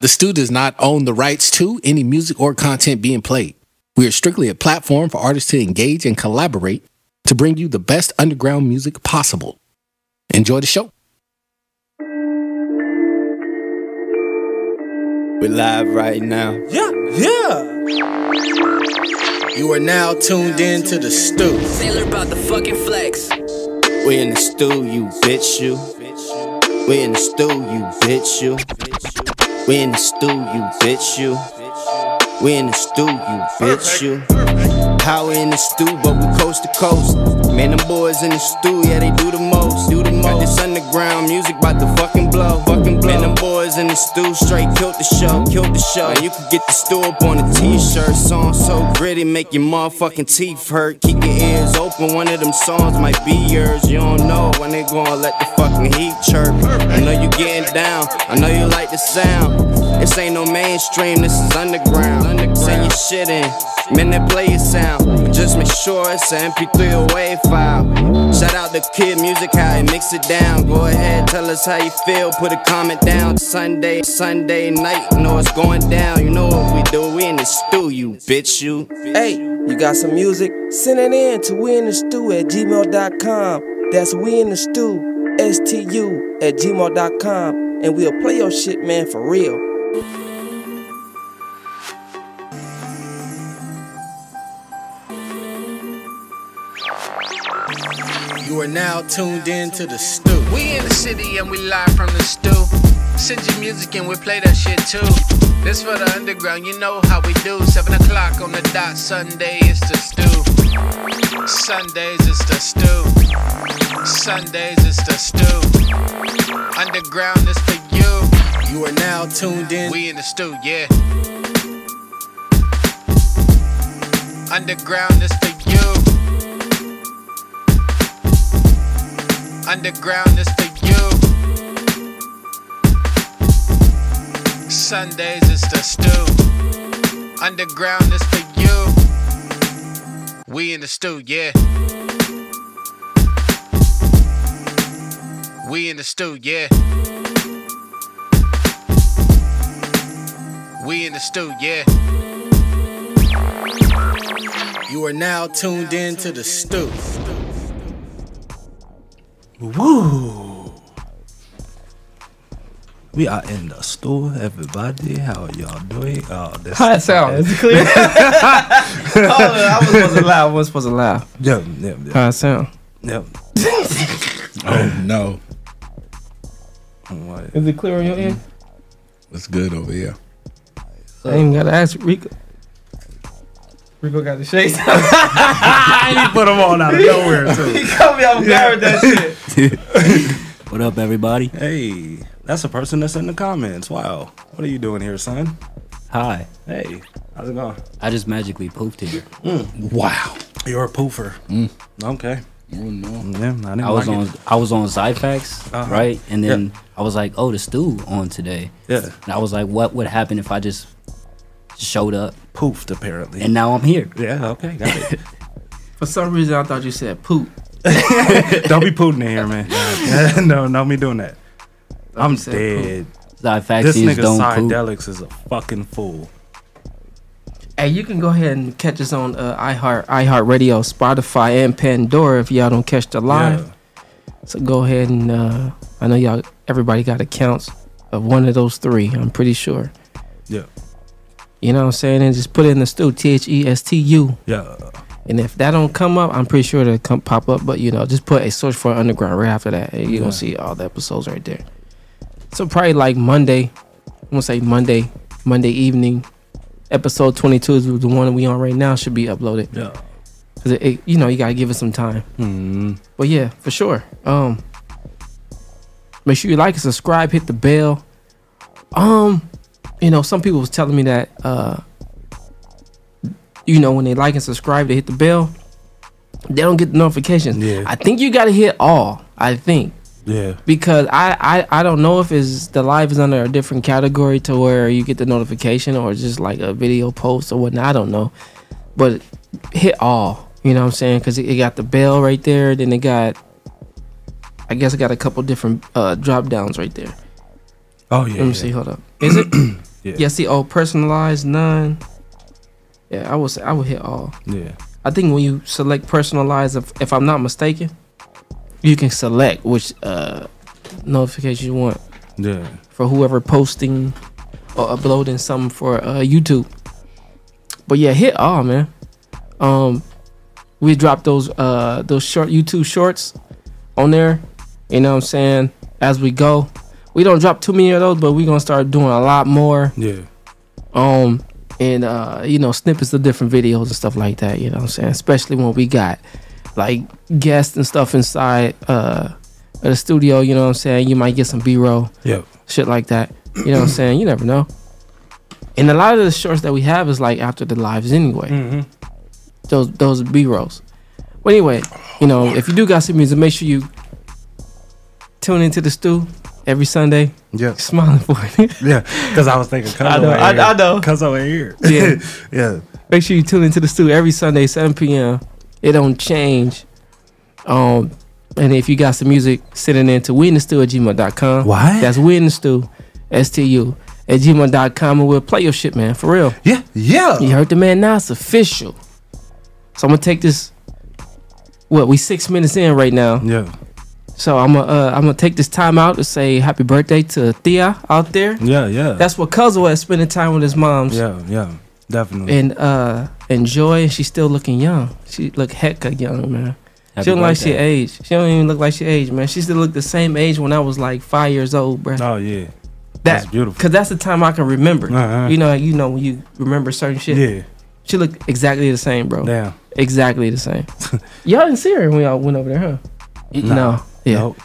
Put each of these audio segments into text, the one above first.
The Stew does not own the rights to any music or content being played. We are strictly a platform for artists to engage and collaborate to bring you the best underground music possible. Enjoy the show. We're live right now. Yeah, yeah. You are now tuned in to the Stew. Sailor about the fucking flex. We in the stew, you bitch, you. We in the stew, you bitch, you. We in the stew, you bitch, you. We in the stew, you bitch, you. How we in the stew, but we coast to coast. Man, them boys in the stew, yeah, they do the most. Do the most. Got this underground music about to fucking blow. Fucking blow. Man, them boys in the stew straight killed the show. Killed the show. Man, you can get the stew up on a t-shirt. Song so gritty, make your motherfucking teeth hurt. Keep your ears open, one of them songs might be yours. You don't know when they gonna let the fucking heat chirp. I know you getting down, I know you like the sound. This ain't no mainstream, this is underground. underground. Send your shit in, man, that play your sound. Just make sure it's an MP3 or WAV file. Shout out to Kid Music, how he mix it down. Go ahead, tell us how you feel, put a comment down. Sunday, Sunday night, you know it's going down. You know what we do, we in the stew, you bitch, you. Hey, you got some music? Send it in to we in the stew at gmail.com. That's we in the stew, S T U, at gmail.com. And we'll play your shit, man, for real. You are now tuned in to the Stew. We in the city and we live from the stew. Send your music and we play that shit too. This for the underground, you know how we do. Seven o'clock on the dot, Sunday is the stew. Sundays is the stew. Sundays is the stew. Underground is for you. You are now tuned in. We in the stew, yeah. Underground is for Underground is for you. Sundays is the stew. Underground is for you. We in the stew, yeah. We in the stew, yeah. We in the stew, yeah. You are now tuned in to the Stew. Woo! We are in the store, everybody. How are y'all doing? Uh, oh, that's How it sound? Is it clear? oh, I was supposed to laugh. I was supposed to laugh. Yep, yep, yep. How it sound? yep. Oh no, What? Is it clear on your end? it's good over here. I ain't even gotta ask Rico. Rico got the shades. I put them on out of nowhere, too. he caught me off guard with that shit. What up, everybody? Hey, that's a person that's in the comments. Wow. What are you doing here, son? Hi. Hey, how's it going? I just magically poofed here. Wow. You're a poofer. Okay. Oh no. Yeah, I I was like on it. I was on Zyfax, Uh-huh. right? And then Yeah. I was like, oh, the stew on today. Yeah. And I was like, what would happen if I just showed up Poofed, apparently. and now I'm here? yeah, okay, got it. For some reason, I thought you said poop. don't be pooting in here, man. no, not me doing that. I'm you said dead. This nigga don't poop. Psydelics is a fucking fool. Hey, you can go ahead and catch us on uh, iHeart, iHeartRadio, Spotify, and Pandora if y'all don't catch the live. Yeah. So go ahead and uh, I know y'all, everybody got accounts of one of those three. I'm pretty sure. You know what I'm saying? And just put it in the stew, T H E S T U. Yeah. And if that don't come up, I'm pretty sure it'll come pop up. But you know, just put a search for underground right after that, and you're Yeah. gonna see all the episodes right there. So probably like Monday, I'm gonna say Monday, Monday evening, episode 22 is the one we on right now should be uploaded. Yeah. Cause it, it- you know, you gotta give it some time. Hmm. But yeah, for sure. Um, make sure you like and subscribe, hit the bell. Um, you know, some people was telling me that uh, you know, when they like and subscribe, they hit the bell. They don't get the notifications. Yeah. I think you gotta hit all. I think Yeah. because I, I I don't know if is the live is under a different category to where you get the notification or just like a video post or whatnot. I don't know, but hit all. You know what I'm saying? Because it, it got the bell right there. Then it got, I guess it got a couple different uh, drop downs right there. Oh yeah. Let me yeah. see. Hold up. Is it? Yeah. Yeah, see, oh, personalized none. Yeah, I would say I would hit all. Yeah. I think when you select personalized, if, if I'm not mistaken, you can select which uh, notification you want Yeah. for whoever posting or uploading something for uh, YouTube. But yeah, hit all man. Um, we dropped those uh those short YouTube shorts on there. You know what I'm saying? As we go, we don't drop too many of those, but we're gonna start doing a lot more. Yeah. Um, and uh, you know, snippets of different videos and stuff like that. You know what I'm saying? Especially when we got like guests and stuff inside uh the studio. You know what I'm saying? You might get some B-roll Yep. shit like that. You know what I'm saying? You never know. And a lot of the shorts that we have is like after the lives anyway. Mm-hmm. Those those B rolls. But anyway, you know, if you do got some music, make sure you tune into the stew every Sunday. Yeah. Smiling for it. Yeah. Because I was thinking, cuz I know, I- I know. Cuz over here. Yeah. yeah. Make sure you tune into the stew every Sunday, 7 p.m. It don't change. Um, and if you got some music sitting into we in to stew at gmail.com. What? That's we in the stew, S T U, at gmail.com. And we'll play your shit, man, for real. Yeah. Yeah. You heard the man now, it's official. So I'm gonna take this. What we six minutes in right now. Yeah. So I'm gonna uh, I'm gonna take this time out to say happy birthday to Thea out there. Yeah. Yeah. That's what Cuzzo was spending time with his moms. yeah. Yeah. Definitely. And uh enjoy. She's still looking young. She look hecka young, man. Happy she don't like she birthday. age. She don't even look like she age, man. She still look the same age when I was like five years old, bro. oh yeah. that That's beautiful. Cause that's the time I can remember. Uh-huh. You know, you know when you remember certain shit. Yeah. She look exactly the same, bro. Damn. Exactly the same. y'all didn't see her when y'all went over there, huh? No. Yeah. Nope.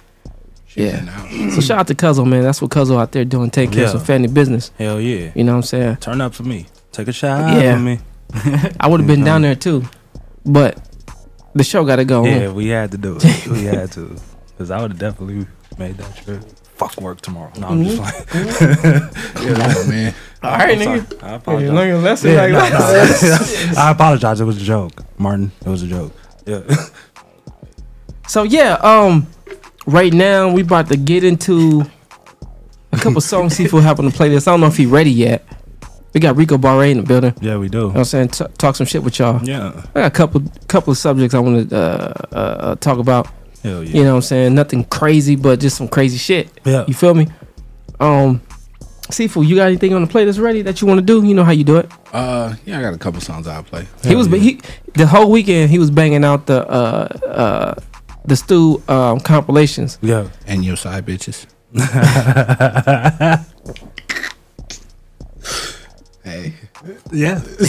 Yeah. So shout out to Cuzzo, man. That's what Cuzzo out there doing, taking care of some family business. Hell yeah. You know what I'm saying? Turn up for me. Take a shot Yeah. for me. I would have been down there too, but the show got to go. On. Yeah, we had to do it. we had to. Because I would have definitely made that trip. Fuck work tomorrow. No, I'm just like. Come on, man. All right, I'm nigga. sorry. I Hey, apologize. learn your lesson Yeah, like no, that. no. I apologize. It was a joke, Martin. It was a joke. Yeah. So yeah, um, right now we about to get into a couple songs. See if we'll happen to play this. I don't know if he ready yet. We got Rico Barre in the building. Yeah, we do. You know what I'm saying? T- talk some shit with y'all. Yeah. I got a couple couple of subjects I want to uh, uh, uh, talk about. Hell yeah. You know what I'm saying? Nothing crazy, but just some crazy shit. Yeah. You feel me? Um, Seafood, you got anything on the playlist ready that you want to do? You know how you do it. Uh, yeah, I got a couple songs I'll play. he was he the whole weekend he was banging out the uh uh the stew um compilations. Yeah. And your side bitches. hey. Yeah.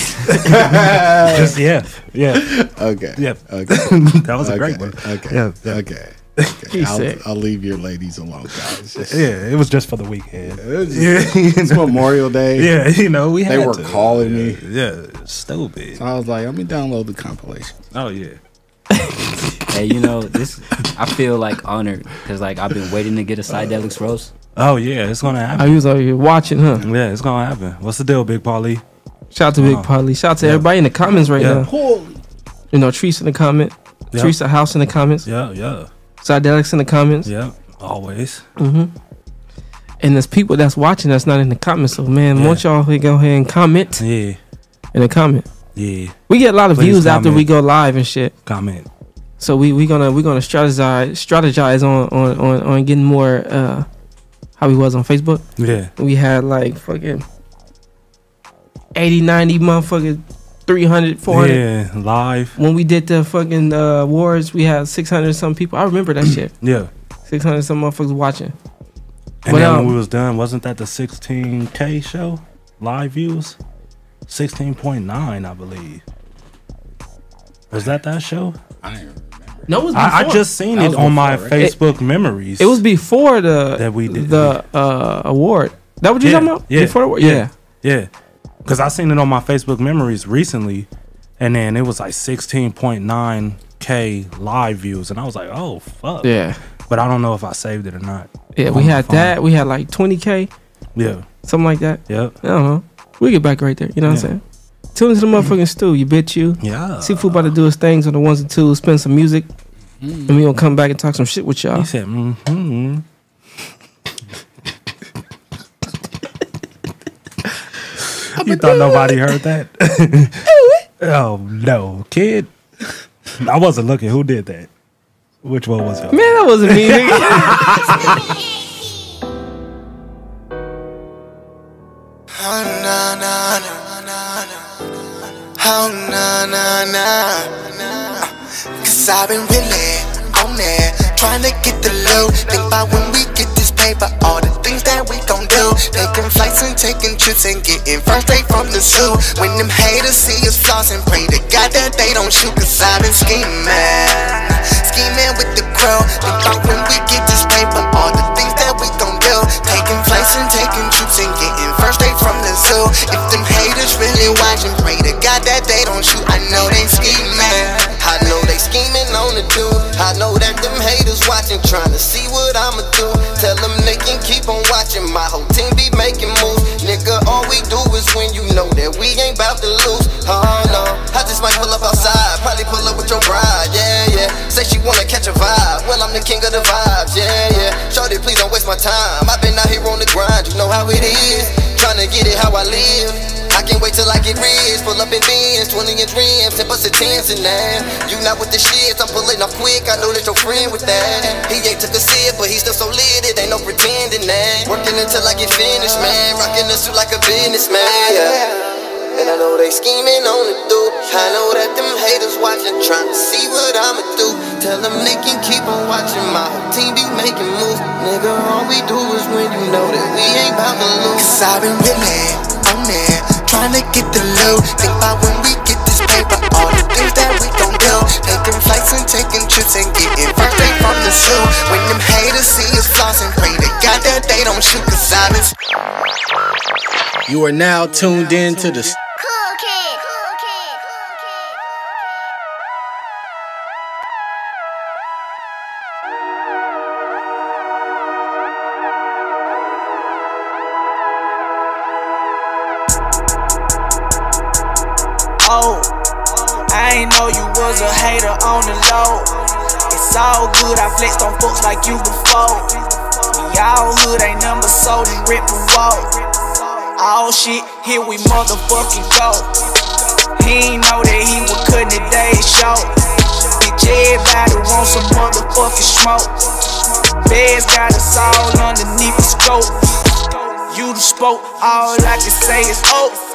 Just yeah. Yeah. Okay. Yeah. Okay. that was a great one. Okay. Yeah. yeah. Okay. Okay. I'll, I'll leave your ladies alone, guys. Yeah, it was just for the weekend. It was Yeah, It's. Memorial Day. Yeah, you know, we They had were to. calling me. Yeah, stupid. So I was like, let me download the compilation. Oh yeah. Hey, you know this. I feel like honored because like I've been waiting to get a Psydelics roast. Oh yeah, it's gonna happen. I happen. was over here watching, huh? Yeah, it's gonna happen. What's the deal, Big Paulie? Shout out to Big Uh-huh. Polly. Shout out to Yeah. everybody in the comments right Yeah. now. You know, Teresa in the comment, Yeah. Teresa House in the comments, Yeah, yeah, Psydelics in the comments. yeah. Always. hmm And there's people that's watching that's not in the comments. So man, Yeah. want y'all to go ahead and comment Yeah, in the comment. yeah. We get a lot of Please views after we go live and shit. Comment. So we we gonna we gonna strategize strategize on on on, on getting more uh how we was on Facebook. Yeah, We had like fucking 80, 90 motherfucking 300, 400. yeah. Live. When we did the fucking uh, awards, we had 600 some people. I remember that shit. Yeah. 600 some motherfuckers watching. And But, then um, when we was done, wasn't that the 16k show? Live views. 16.9, I believe. Was that that show? I didn't remember. No, it was before. I, I just seen That it on my right? Facebook memories. It was before the That we did- the uh, award. That what you Yeah, talking about? yeah, Before the award? yeah. Yeah. Yeah, because I seen it on my Facebook memories recently, and then it was like 16.9k live views, and I was like, oh fuck. Yeah. But I don't know if I saved it or not. Yeah, we had that. We had like 20K, Yeah. something like that. Yep. I don't know. We get back right there. You know what I'm saying? Tune into the motherfucking stew, you bitch you. Yeah. See Seafood about to do his things on the ones and twos, spend some music, and we gonna come back and talk some shit with y'all. He said, mm-hmm. You thought nobody heard that? oh no, kid. I wasn't looking. Who did that? Which one was it? Man, that wasn't me. nigga. Oh na na na. Cause I've been really on there, trying to get the loot. Think about when we get this paper, all the things that we gon' do. Taking flights and taking trips and getting first day from the zoo. When them haters see us flossing, pray to God that they don't shoot. Cause I've been scheming, scheming with the crew. Think about when we get this paper, all the Taking flights and taking trips and getting first day from the zoo. If them haters really watching, pray to God that they don't shoot. I know they scheming. I know they scheming on the dude. I know that them haters watching, trying to see what I'ma do. Tell them they can keep on watching. My whole team be making moves. Nigga, all we do is win. You know that we ain't bout to lose. Oh no, I just might pull up outside. Probably pull up with your bride. Yeah, yeah. Say she wanna catch a vibe. Well, I'm the king of the vibes. Yeah, yeah. Shorty, please don't waste my time. How it is. Trying to get it how I live. I can't wait till I get rich. Pull up in bins, 20 inch rims, and bust a tens in that. You not with the shit, I'm pulling off quick. I know that your friend with that. He ain't took a sip, but he still so lit. It ain't no pretending that. Working until I get finished, man. Rocking the suit like a businessman. Yeah. And I know they scheming on the do. I know that them haters watching, trying to see what I'ma do. Tell them they can keep on watching. My whole team be making moves. Nigga, all we do is win. You know that we ain't bout to lose. Cause I've been really on there, trying to get the loot. Think about when we get this paper, all the things that we gon' do. Taking flights and taking trips and getting first day from the zoo. When them haters see us flossing, pray to God that they don't shoot. Cause I've been You are now tuned in to the Oh, I ain't know you was a hater on the low. It's all good, I flexed on folks like you before. When y'all hood ain't number sold and rip and walk. All shit, here we motherfucking go. He ain't know that he was cutting the day short. Bitch, everybody want some motherfucking smoke. Feds got us all underneath the scope. You the spoke, all I can say is oh.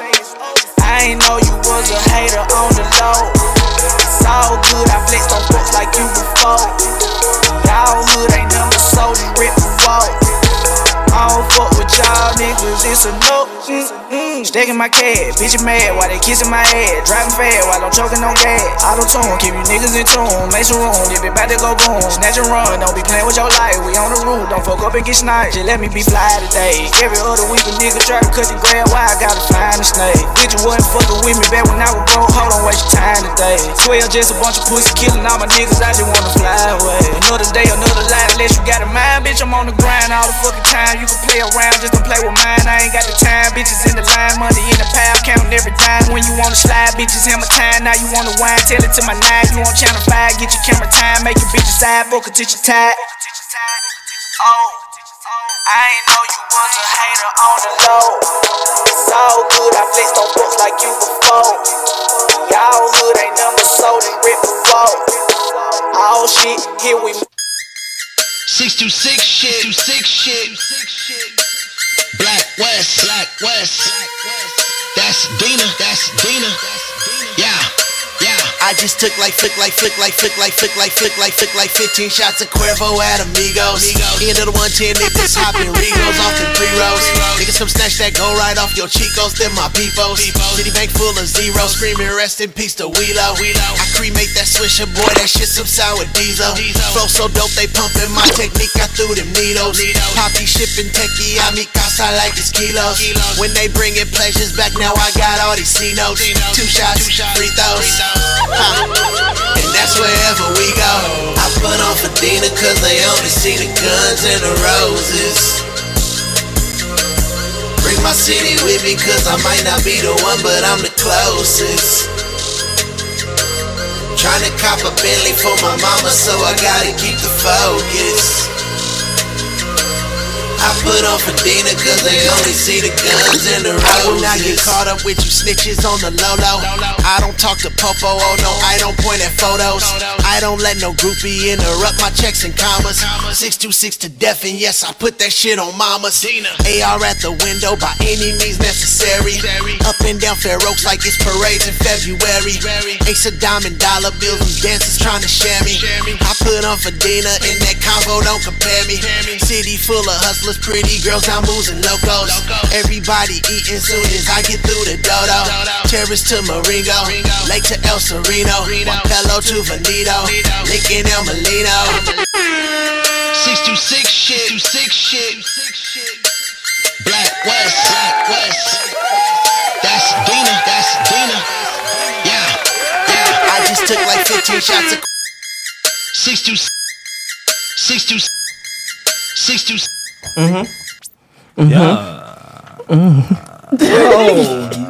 I ain't know you was a hater on the low. It's all good, I flexed on folks like you before. Y'all hood ain't number sold and rip and walk. I don't fuck with y'all niggas, it's a no. Mm-mm. Stacking my cash, bitch mad while they kissing my ass. Driving fast while I'm choking on gas. Auto tune, keep you niggas in tune. Make some room, if it bout to go boom. Snatch and run, don't be playing with your life. We on the roof, don't fuck up and get sniped. Just let me be fly today. Every other week a nigga try to cut the grass, why I gotta find a snake. Bitch you wasn't fucking with me back when I was broke. Hold on, waste your time today. 12 just a bunch of pussy killing all my niggas. I just wanna fly away. Another day, another life, unless you got a mind, bitch. I'm on the grind all the fucking time. You can play around, just don't play with mine. I ain't got the time. Bitches in the line, money in the pile, counting every dime. When you wanna slide, bitches hammer time. Now you wanna wine, tell it to my nine. You on channel five, get your camera time, make your bitches side, fuck a teacher tight. Oh, I ain't know you was a hater on the low. It's all good, I flexed on folks like you before. Y'all hood ain't number sold and rip and walk. All shit, here we 626 shit, 626 shit. Black West, Black West. That's Dena, that's Dena. I just took like flick, like flick, like flick, like flick, like flick, like flick, like 15 shots of Cuervo at Amigos. End of the 110, niggas hopping Regos off the pre rolls. Niggas come snatch that go right off your Chicos, them my peepos. Citibank full of zero, screaming rest in peace to Wheelo. I cremate that swisher, boy, that shit some sour diesel. Flow so dope, they pumping my technique, I threw them needles. Poppy shipping techie, I mi casa like it's kilos. When they bringing pleasures back, now I got all these C notes. Two shots, free throws. Huh. And that's wherever we go. I put on for Dena cause they only see the guns and the roses. Bring my city with me cause I might not be the one, but I'm the closest. Trying to cop a Bentley for my mama, so I gotta keep the focus. I put on for Dena cause they only see the guns and the roses. I will not get caught up with you snitches on the low low. I don't talk to Popo, oh no, I don't point at photos. I don't let no groupie interrupt my checks and commas. 626 to death, and yes, I put that shit on mamas. AR at the window by any means necessary. Up and down Fair Oaks like it's parades in February. Ace of diamond dollar bills, these dancers trying to share me. I put on for Dena in that combo, don't compare me. City full of hustlers, pretty girls, I'm and locos. Everybody eating soon as I get through the dodo. Terrace to Marengo, Lake to El Sereno, Wapello to Venito, Lincoln El Molino. 626 shit, 6 shit. Black West, Black West. That's Dena, that's Dina. Yeah, yeah. I just took like 15 shots of 626 626 626 Mm-hmm. Yeah. Mm-hmm. Oh.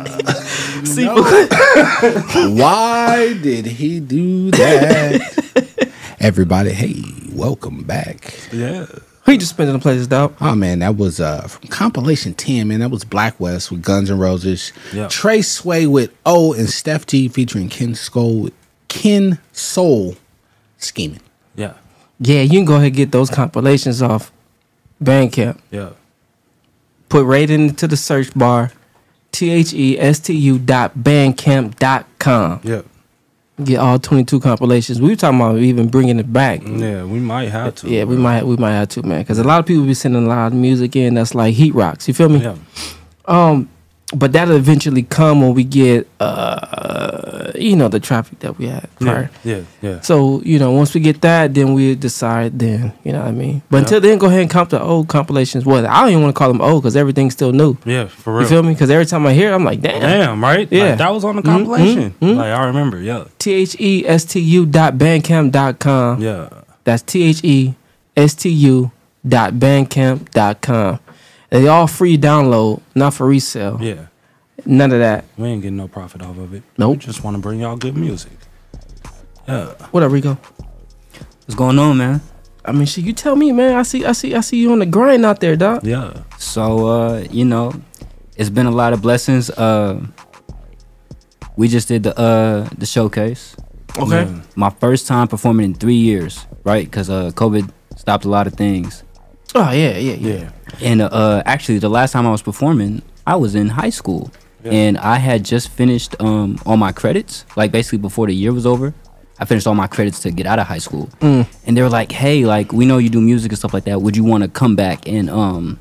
See, why did he do that? Everybody, hey, welcome back. Yeah. Who you just spinning the places, dog? Oh man, that was uh from compilation 10, man. That was Black West with Guns N' Roses. Yeah. Trey Sway with O and Steph T featuring Ken Soul Ken Soul scheming. Yeah. Yeah, you can go ahead and get those compilations off Bandcamp. Yeah. Put right into the search bar, T H E S T U dot bandcamp dot com. Yeah. Get all 22 compilations. We were talking about even bringing it back. Yeah, we might have to. Yeah, we might we might have to, man, because a lot of people be sending a lot of music in that's like heat rocks. You feel me? Yeah. Um, but that'll eventually come when we get uh, you know, the traffic that we had prior. Yeah, yeah, yeah. So you know, once we get that, then we decide. Then you know what I mean. But Yeah. until then, go ahead and comp the old compilations. What I don't even want to call them old because everything's still new. Yeah, for real. You feel me? Because every time I hear, it, I'm like, damn, Damn, right? Yeah, Like, that was on the Mhm, compilation. mhm, mhm. Like I remember, yeah. T H E S T U dot bandcamp dot com. Yeah. That's T H E S T U dot bandcamp dot com. And they all free download, not for resale. Yeah. None of that. We ain't getting no profit off of it. Nope. We just want to bring y'all good music. Yeah. What up, Rico? What's going on, man? I mean, shit, you tell me, man. I see, I see, I see you on the grind out there, dog. Yeah. So uh, you know, it's been a lot of blessings. Uh, we just did the uh the showcase. Okay. Yeah. My first time performing in three years, right? Because uh, COVID stopped a lot of things. Oh yeah, yeah, yeah. And uh, actually, the last time I was performing, I was in high school, Yeah. and I had just finished um all my credits. Like basically before the year was over, I finished all my credits to get out of high school. Mm. And they were like, "Hey, like we know you do music and stuff like that. Would you want to come back and um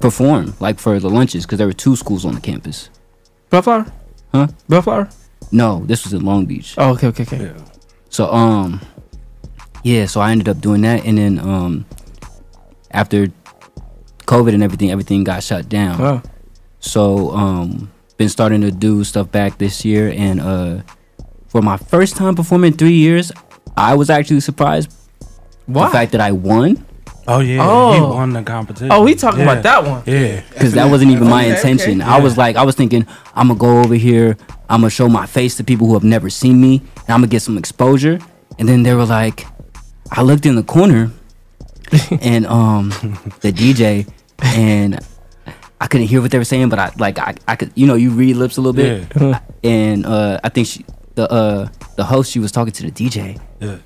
perform like for the lunches? Because there were two schools on the campus. Bellflower? Huh? Bellflower? No, this was in Long Beach. Oh, okay, okay, okay. So um yeah, so I ended up doing that and then um after COVID and everything, everything got shut down. Oh. So um been starting to do stuff back this year and uh for my first time performing in three years, I was actually surprised. Why? The fact that I won. Oh yeah, oh. he won the competition. Oh, we talking Yeah. about that one. Yeah. Because that wasn't even my Okay, intention. okay. I was like, I was thinking, I'm gonna go over here, I'm gonna show my face to people who have never seen me, and I'm gonna get some exposure. And then they were like, I looked in the corner, and um, the DJ, and I couldn't hear what they were saying, but I like I, I could, you know, you read lips a little bit, Yeah. and uh, I think she, the uh, the host, she was talking to the DJ, Yeah.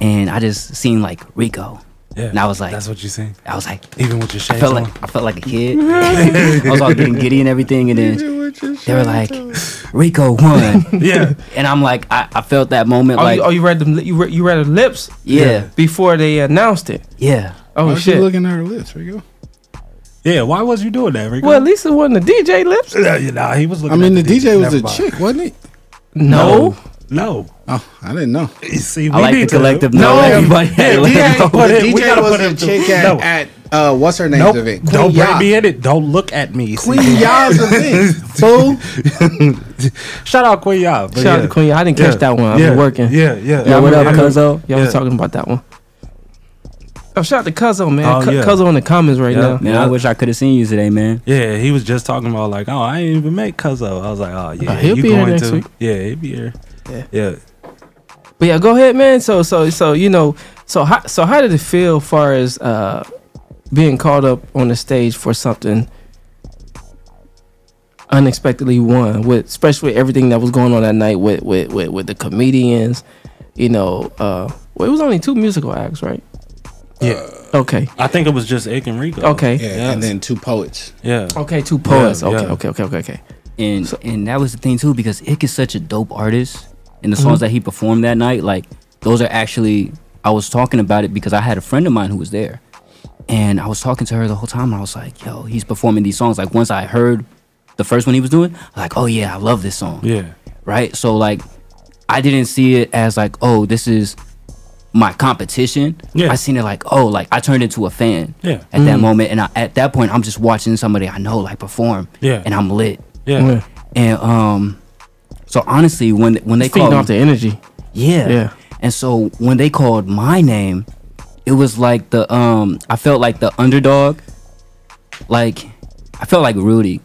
and I just seen like Rico. Yeah. And I was like, That's what you seen. I was like, Even with your I shades felt on. like I felt like a kid. I was all getting giddy and everything, and then they were like, "Rico won." Yeah. and I'm like, I, I felt that moment, Oh, like, you, oh, you read them? You read, you read her lips? Yeah. Before they announced it. yeah. Oh Why shit. You looking at her lips, Rico? Yeah, why was you doing that, Rico? well, at least it wasn't the DJ lips. Yeah, yeah, nah, he was I looking mean, the at DJ was Never a mind. chick, wasn't it? No. No. Oh, I didn't know. You see, I we like the need to- collective. No, No, everybody. Yeah, had we to had to put it- the we DJ gotta was put a him to- chick at, no. at uh, what's her name's Nope. event? Don't Queen bring Ya. me in it. Don't look at me. Queen see? Ya's event, fool. Shout out Queen Ya. but Shout out yeah. to Queen. I didn't catch Yeah. that one. I yeah. was working. Yeah, yeah. Yo, what up, Cuzzo? Y'all was Yeah. talking about that one. Oh, shout out to Cuzzo, man. Oh, Cu- yeah. Cuzzo in the comments right Yeah. now. Man, I wish I could have seen you today, man. Yeah, he was just talking about like, oh, I ain't even met Cuzzo. I was like, oh yeah, Uh, he'll you be here next to? week. Yeah, he'll be here. Yeah. yeah. But yeah, go ahead, man. So so so you know, so how so how did it feel, far as uh being called up on the stage for something unexpectedly won with especially everything that was going on that night with with with, with the comedians you know uh well, it was only two musical acts right Yeah. okay I think it was just Ick and Rico. Okay. Yeah, and then two poets. Yeah. okay two poets Yeah, okay, yeah. okay okay okay okay and and that was the thing too because Ick is such a dope artist and the songs Mhm. that he performed that night like those are actually I was talking about it because I had a friend of mine who was there and I was talking to her the whole time and I was like yo he's performing these songs like once I heard the first one he was doing I was like oh yeah I love this song Yeah. right so like I didn't see it as like oh this is my competition Yeah. I seen it like oh like I turned into a fan Yeah. at that Mm. moment and I, at that point I'm just watching somebody I know like perform Yeah. and I'm lit Yeah. Yeah. and um so honestly when when they feeding called off the energy yeah Yeah. and so when they called my name it was like the um I felt like the underdog like I felt like Rudy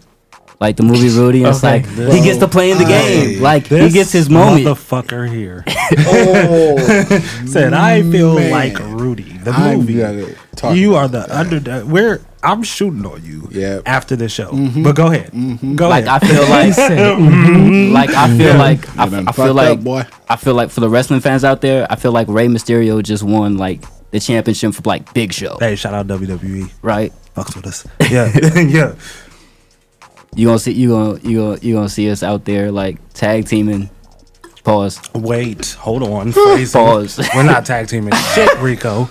like the movie Rudy and it's Okay. like he gets to play in the game like he gets his moment Motherfucker here. Oh, Said I feel man. like Rudy. The I movie. gotta talk You about are the underdog. We're I'm shooting on you. Yeah. After the show, Mhm. but go ahead. Go like ahead. I feel like like I feel Yeah. like I, You done I feel fucked like boy. I feel like for the wrestling fans out there I feel like Rey Mysterio just won like the championship for like Big Show Hey, shout out WWE. right Fucks with us. Yeah, yeah. You gonna see you gonna you gonna you gonna see us out there like tag teaming. Pause. Wait, hold on. Phrasing. Pause. We're not tag teaming shit, Rico.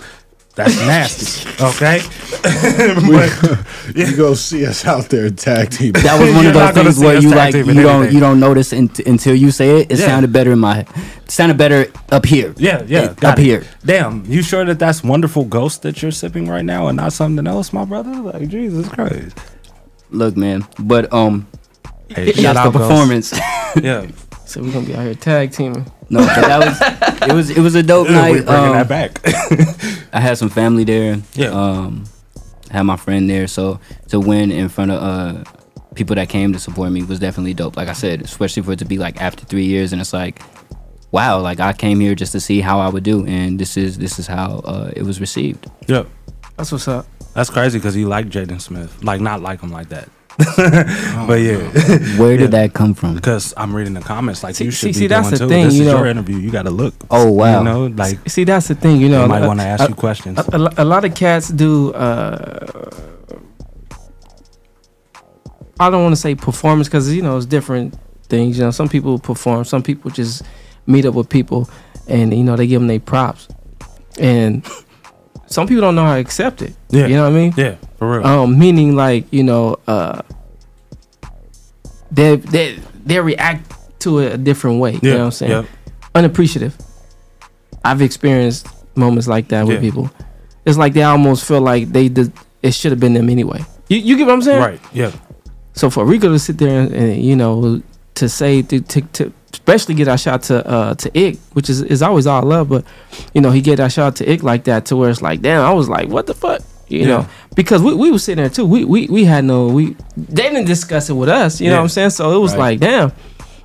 That's nasty. Okay. but, You go see us out there tag team. That was one of those things see where you like teaming you don't anything. you don't notice unt- until you say it. It Yeah. sounded better in my it sounded better up here. yeah, yeah. It- got up it. here. Damn, you sure that that's wonderful ghost that you're sipping right now and not something else, my brother? Like Jesus Christ. Look, man. But um, Hey, yes, shout the out Ghost. performance. Yeah. so we're gonna be out here tag teaming no, but that was it was it was a dope We're night. bringing um, that back. I had some family there. Yeah. Um, had my friend there, so to win in front of uh people that came to support me was definitely dope. Like I said, especially for it to be like after three years, and it's like, wow, like I came here just to see how I would do, and this is this is how uh, it was received. Yeah. that's what's up That's crazy because he like Jaden Smith. Like, not like him like that. but yeah. Where did Yeah. that come from? Because I'm reading the comments like See- you should see, be that's doing the too. thing, this you is know. your interview. You got to look. Oh wow. You know, like see that's the thing you know they might want to ask uh, you questions. a, a, a lot of cats do uh i don't want to say performance because you know it's different things you know some people perform some people just meet up with people and you know they give them their props and some people don't know how to accept it Yeah. you know what i mean yeah, for real. um meaning like you know uh they they they react to it a different way you yeah, know what i'm saying yeah. unappreciative. I've experienced moments like that with Yeah. people. It's like they almost feel like they did, it should have been them anyway. You, you get what I'm saying? Right. Yeah. So for Rico to sit there and, and, you know to say to, to to especially get that shot to uh to Ick, which is is always all love, but you know he get that shot to Ick like that to where it's like damn, I was like what the fuck, you Yeah. know, because we we was sitting there too. We we we had no we they didn't discuss it with us, you know what I'm saying? So it was Right. like damn,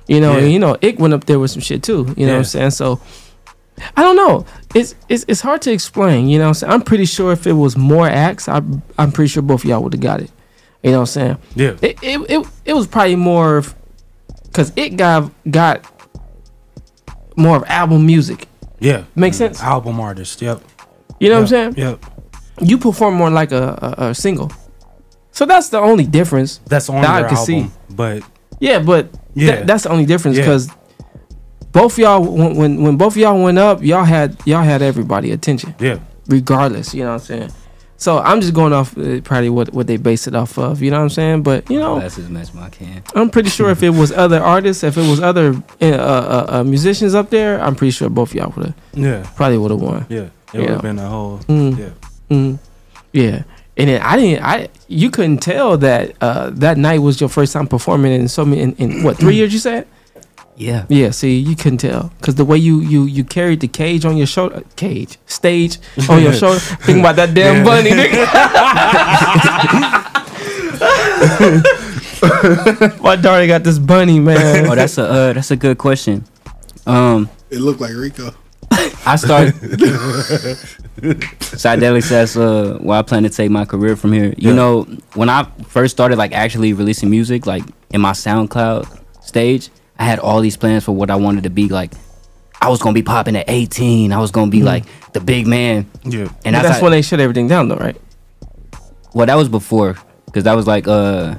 you know, Yeah. you know Ick went up there with some shit too, you know what I'm saying? So. I don't know. It's it's it's hard to explain. You know, what I'm saying I'm pretty sure if it was more acts, I I'm pretty sure both of y'all would have got it. You know what I'm saying? Yeah. It it it, it was probably more of because it got got more of album music. Yeah. Makes sense. Album artist. Yep. You know Yep, what I'm saying? Yep. You perform more like a, a, a single. So that's the only difference. That's on that I could album. see. But Yeah, but Yeah. yeah, that's the only difference Yeah. because both y'all when, when when both y'all went up, y'all had y'all had everybody attention yeah. regardless. You know what I'm saying? So I'm just going off uh, probably what what they base it off of. You know what I'm saying? But you know, Glasses match my can. I'm pretty sure if it was other artists, if it was other uh, uh, uh, musicians up there, I'm pretty sure both y'all would have Yeah. probably would have won. Yeah. It would have been a whole. Mm. Yeah. Mm. Yeah. And then I didn't. I you couldn't tell that uh, that night was your first time performing in so many in, in what three years you said? Yeah. Yeah. See, you couldn't tell because the way you you you carried the cage on your shoulder, cage stage on your shoulder. Think about that damn Yeah. bunny. nigga. My daughter got this bunny, man. Oh, that's a uh, that's a good question. Um, It looked like Rico. I start. Psychedelic says, uh, "Well, I plan to take my career from here." You Yeah. know, when I first started like actually releasing music, like in my SoundCloud stage, I had all these plans for what I wanted to be. Like, I was gonna be popping at 18. I was gonna be Mhm. like the big man. Yeah, and that's when they shut everything down, though, right? Well, that was before, because that was like, uh,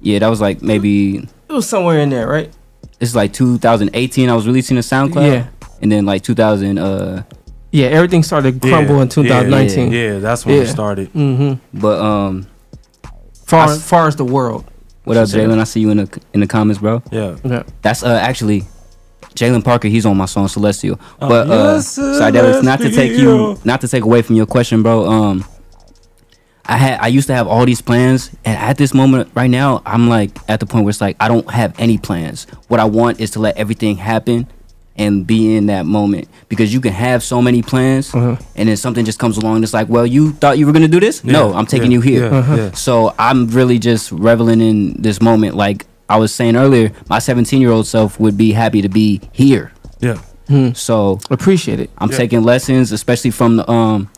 yeah, that was like maybe It was somewhere in there, right? it's like 2018. I was releasing a SoundCloud. Yeah. and then like 2000. Uh, Yeah, everything started to crumble in 2019. Yeah, that's when it started. Mm-hmm. But um, Far, I far as the world. What up, Jalen? I see you in the in the comments, bro. Yeah. Yeah. That's uh actually Jalen Parker. He's on my song Celestial. Oh, but uh, yes, Psydelics, not to take you, not to take away from your question, bro. Um, I had I used to have all these plans, and at this moment right now, I'm like at the point where it's like I don't have any plans. What I want is to let everything happen and be in that moment. Because you can have so many plans Uh-huh. and then something just comes along that's like well you thought you were gonna do this? No i'm taking yeah, you here. Yeah, Uh-huh. yeah. so i'm really just reveling in this moment. Like i was saying earlier my 17 year old self would be happy to be here. Yeah. so appreciate it. I'm Yeah. taking lessons especially from the um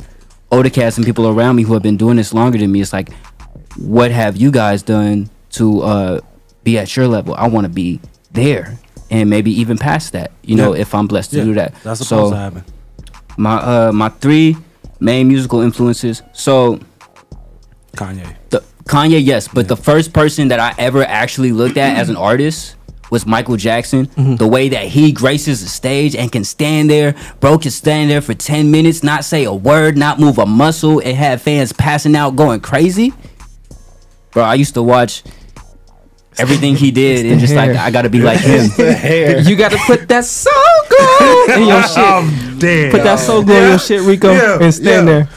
older cats and people around me who have been doing this longer than me. It's like what have you guys done to uh be at your level? I want to be there and maybe even past that you know if i'm blessed to Yeah, do that That's so supposed to happen. my uh my three main musical influences so Kanye. the Kanye, yes, but the first person that I ever actually looked at as an artist was Michael Jackson. The way that he graces the stage and can stand there, bro, can stand there for 10 minutes, not say a word, not move a muscle, and have fans passing out going crazy. Bro, I used to watch everything he did and just like. I gotta be like him. You got to put that Soul Glo in your shit. I'm dead. Put that Soul Glo in your shit, Rico, Yeah, and stand yeah. there.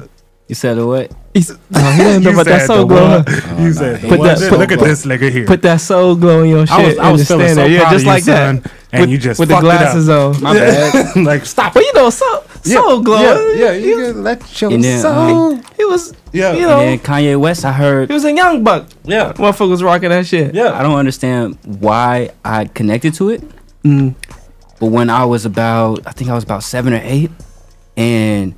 Yeah. You said a what? He's, oh, he doesn't know You about that said soul the glow. what? huh? You oh, said Put what? that- Look at this nigga here. Put that Soul Glo in your shit. I was- I was feeling so there. Yeah, proud just of you, like that. son, and with, you just with the fucked it up. glasses on. My bad. like stop. But you know, soul, Soul Glo. Yeah, yeah, you can let your And then, soul. um, He was, Yeah. you know, And then Kanye West, I heard he was a young buck. Yeah. Motherfuckers rocking that shit. Yeah. I don't understand why I connected to it. Mm. But when I was about, I think I was about seven or eight, and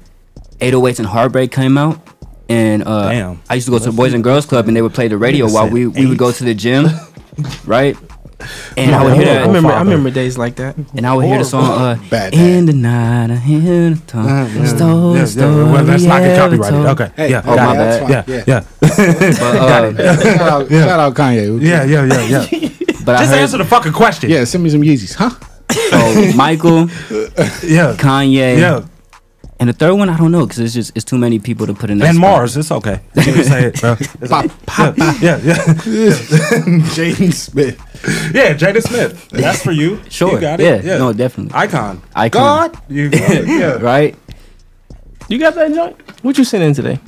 808s and Heartbreak came out, and uh, Damn. I used to go to the Boys and Girls Club, and they would play the radio while we, we would go to the gym, right? And I would hear I that, remember, I remember days like that. and I would hear the song, uh, Bad "In the night, I hear the tongue, Uh-huh. stole Yeah, the yeah. Well, that's not get copyrighted. Okay. Hey, yeah. oh, my it. bad. That's Yeah. Yeah. But, uh, shout, out, Yeah. shout out Kanye. Yeah. Yeah. Yeah. Yeah. but Just heard answer the fucking question. Yeah, send me some Yeezys, huh? so Michael, Yeah. Kanye, Yeah. And the third one I don't know because it's just it's too many people to put in that And. Mars. It's okay. You can say it, bro. It's Pop, pop, Yeah. Yeah. Jaden Smith. Yeah. Jada Smith. That's for you. Sure. You got it. Yeah. No, definitely. Icon. Icon. God. You got it. Yeah. Right? You got that joint? What you sent in today?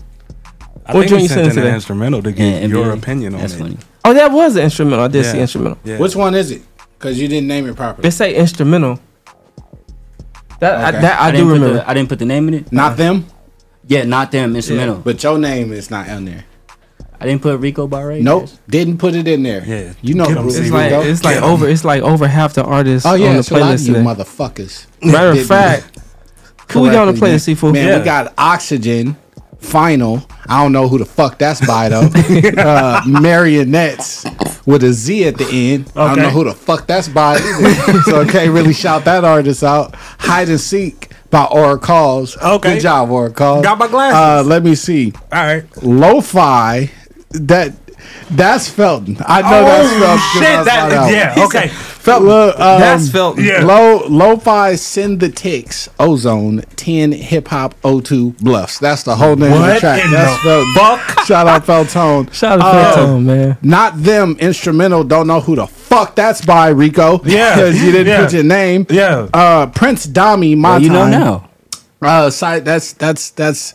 I What joint you sent sent in an today? instrumental to Yeah, get your NBA. opinion on That's it. funny. Oh, that was an instrumental. I did see instrumental. Yeah. Which one is it? Because you didn't name it properly. They say instrumental. That I, that I, do remember. The, I didn't put the name in it. Not them, Yeah, not them. Instrumental. but your name is not on there. I didn't put Rico Barre. Nope, didn't put it in there. Yeah. you know Get rules. it's like we it's like over it's like over half the artists oh yeah, on the it's a lot of playlist you today. motherfuckers. Matter of fact, who we got on the correctly, playlist, man. Seafood? Man, Yeah. we got Oxygen, Final. I don't know who the fuck that's by though. uh, marionettes with a Z at the end. I don't know who the fuck that's by either. so I can't really shout that artist out. Hide and Seek by Aura Calls. Okay. Good job, Aura Calls. Got my glasses. Uh, let me see. All right. Lo-fi. That that's Felton. I know that's Felton. Oh, shit. That, yeah. Okay. Felton. Look, um, That's Felton. Yeah. Low lo-fi send the ticks ozone 10 hip hop O2 bluffs. That's the whole name of the track. That's the fuck? Shout out Feltone. Shout out to Uh, Feltone, man. Not them instrumental. Don't know who the fuck that's by Rico. Yeah. because you didn't Yeah. put your name. Yeah. Uh, Prince Dami. My Well, you know time. now. Uh, side. That's that's that's.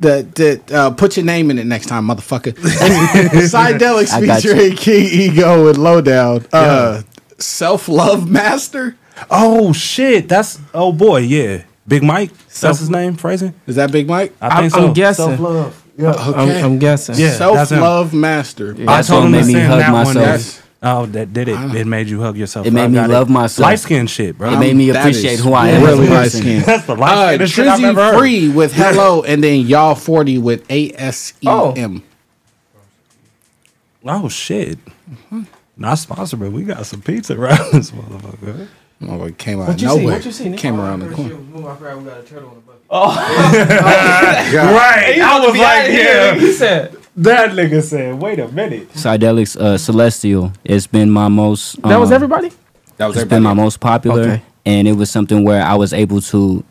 The, the, uh, put your name in it next time, motherfucker. Psydelics I got you. featuring King Ego and Lowdown. Uh, Self Love Master. Oh shit. That's oh boy. Yeah. Big Mike. That's his name. Phrasing. Is that Big Mike? I think I'm so. guessing. Self-love. Yeah, Okay. I'm, I'm guessing. Yeah. Self love Master. I That told song him made to me send hug that one. myself. That's Oh, that did it. It made you hug yourself. It made me got love myself. Light skin shit, bro. It made me appreciate who I am. Really light person. skin. That's the light Uh, skin shit I've ever Trizzy heard. free with hello, and then y'all forty with A S E M. Oh shit. Not sponsored, but we got some pizza around this motherfucker. Oh, it came out of nowhere. What you see? Came around the Oh, corner. shit. Move, I forgot we got a turtle in the bucket. Right. I was like, yeah. He said That nigga said, wait a minute. Psydelics uh, Celestial. It's been my most. that was um, everybody. That was It's been my most popular, Okay. and it was something where I was able to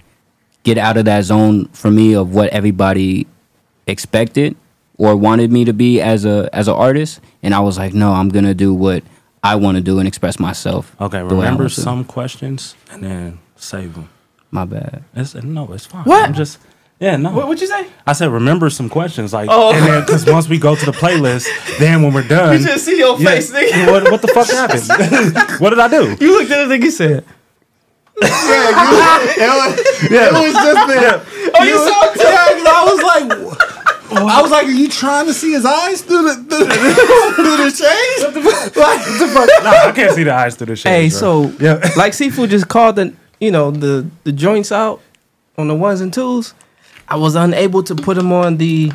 get out of that zone for me of what everybody expected or wanted me to be as a as an artist, and I was like, no, I'm gonna do what I want to do and express myself. Okay, the way I remember want to. some questions and then save them. My bad. It's, no, it's fine. What? I'm just, yeah, no. What would you say? I said remember some questions, like, Oh. and then because once we go to the playlist, then when we're done, You just see your yeah, face, nigga. What, what the fuck happened? what did I do? You looked at the thing. He said, Yeah, you. It was just the. "Oh, you saw it too." Yeah, 'cause I was like, I was like, are you trying to see his eyes through the through the, through the shades? What the fuck? Like, what the fuck? Nah, I can't see the eyes through the shade. Hey, so yeah, like Sifu just called the you know the the joints out on the ones and twos. I was unable to put them on the.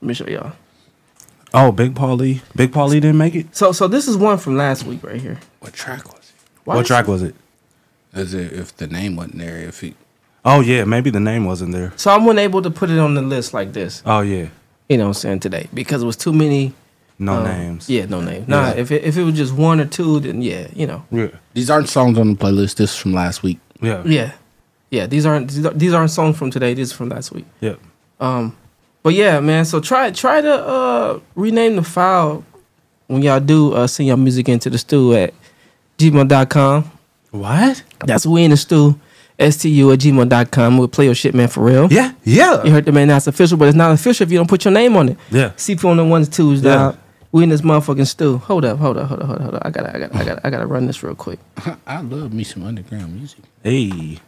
Let me show y'all. oh, Big Paulie, Big Paulie didn't make it. So so this is one from last week right here. What track was it? Why what is- track was it? Is it? As if, if the name wasn't there, if he. Oh yeah, maybe the name wasn't there. So I'm unable to put it on the list like this. Oh yeah, You know what I'm saying today because it was too many. no um, names. Yeah, no name. Nah, Yeah. if it, if it was just one or two, then yeah, you know. yeah, These aren't songs on the playlist. This is from last week. yeah, Yeah, yeah. These aren't these aren't- these aren't songs from today. These are from last week. yeah. Um, but yeah, man. So try try to uh rename the file when y'all do uh send your music into the stew at gmail.com. What? That's we in the stew. STU at gmail.com. We'll play your shit, man, for real. Yeah, yeah, You heard the man that's official, but it's not official if you don't put your name on it. yeah. See on the ones, twos, Yeah. dog. We in this motherfucking stew. Hold up, hold up, hold up, hold up, hold up. I gotta, I gotta, I gotta, I gotta run this real quick. I love me some underground music. Hey,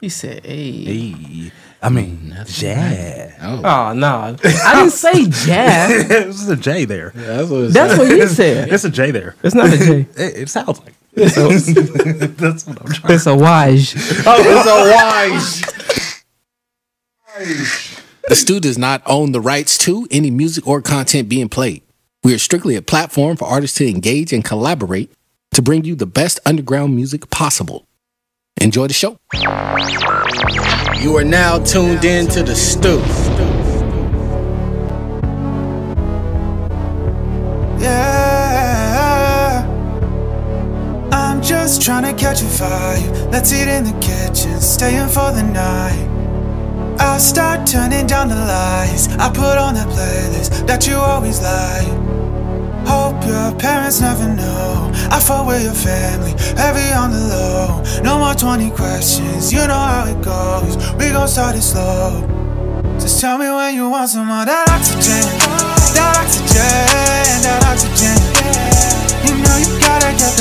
He said, "Hey, hey. I mean, yeah. Oh, oh no, I didn't say jazz. There's a J there. that's what. It That's said. what you said. It's a J there. It's not a J. It, it sounds like. That's what I'm trying. It's a wise. Oh, it's a wise. The Stu does not own the rights to any music or content being played. We are strictly a platform for artists to engage and collaborate to bring you the best underground music possible. Enjoy the show. You are now tuned in to the Stu. Yeah. Just trying to catch a vibe. Let's eat in the kitchen, staying for the night. I'll start turning down the lights. I put on that playlist that you always like. Hope your parents never know. I fought with your family, heavy on the low. No more 20 questions, you know how it goes. We gon' start it slow. Just tell me when you want some more that oxygen. That oxygen, that oxygen. You know you gotta get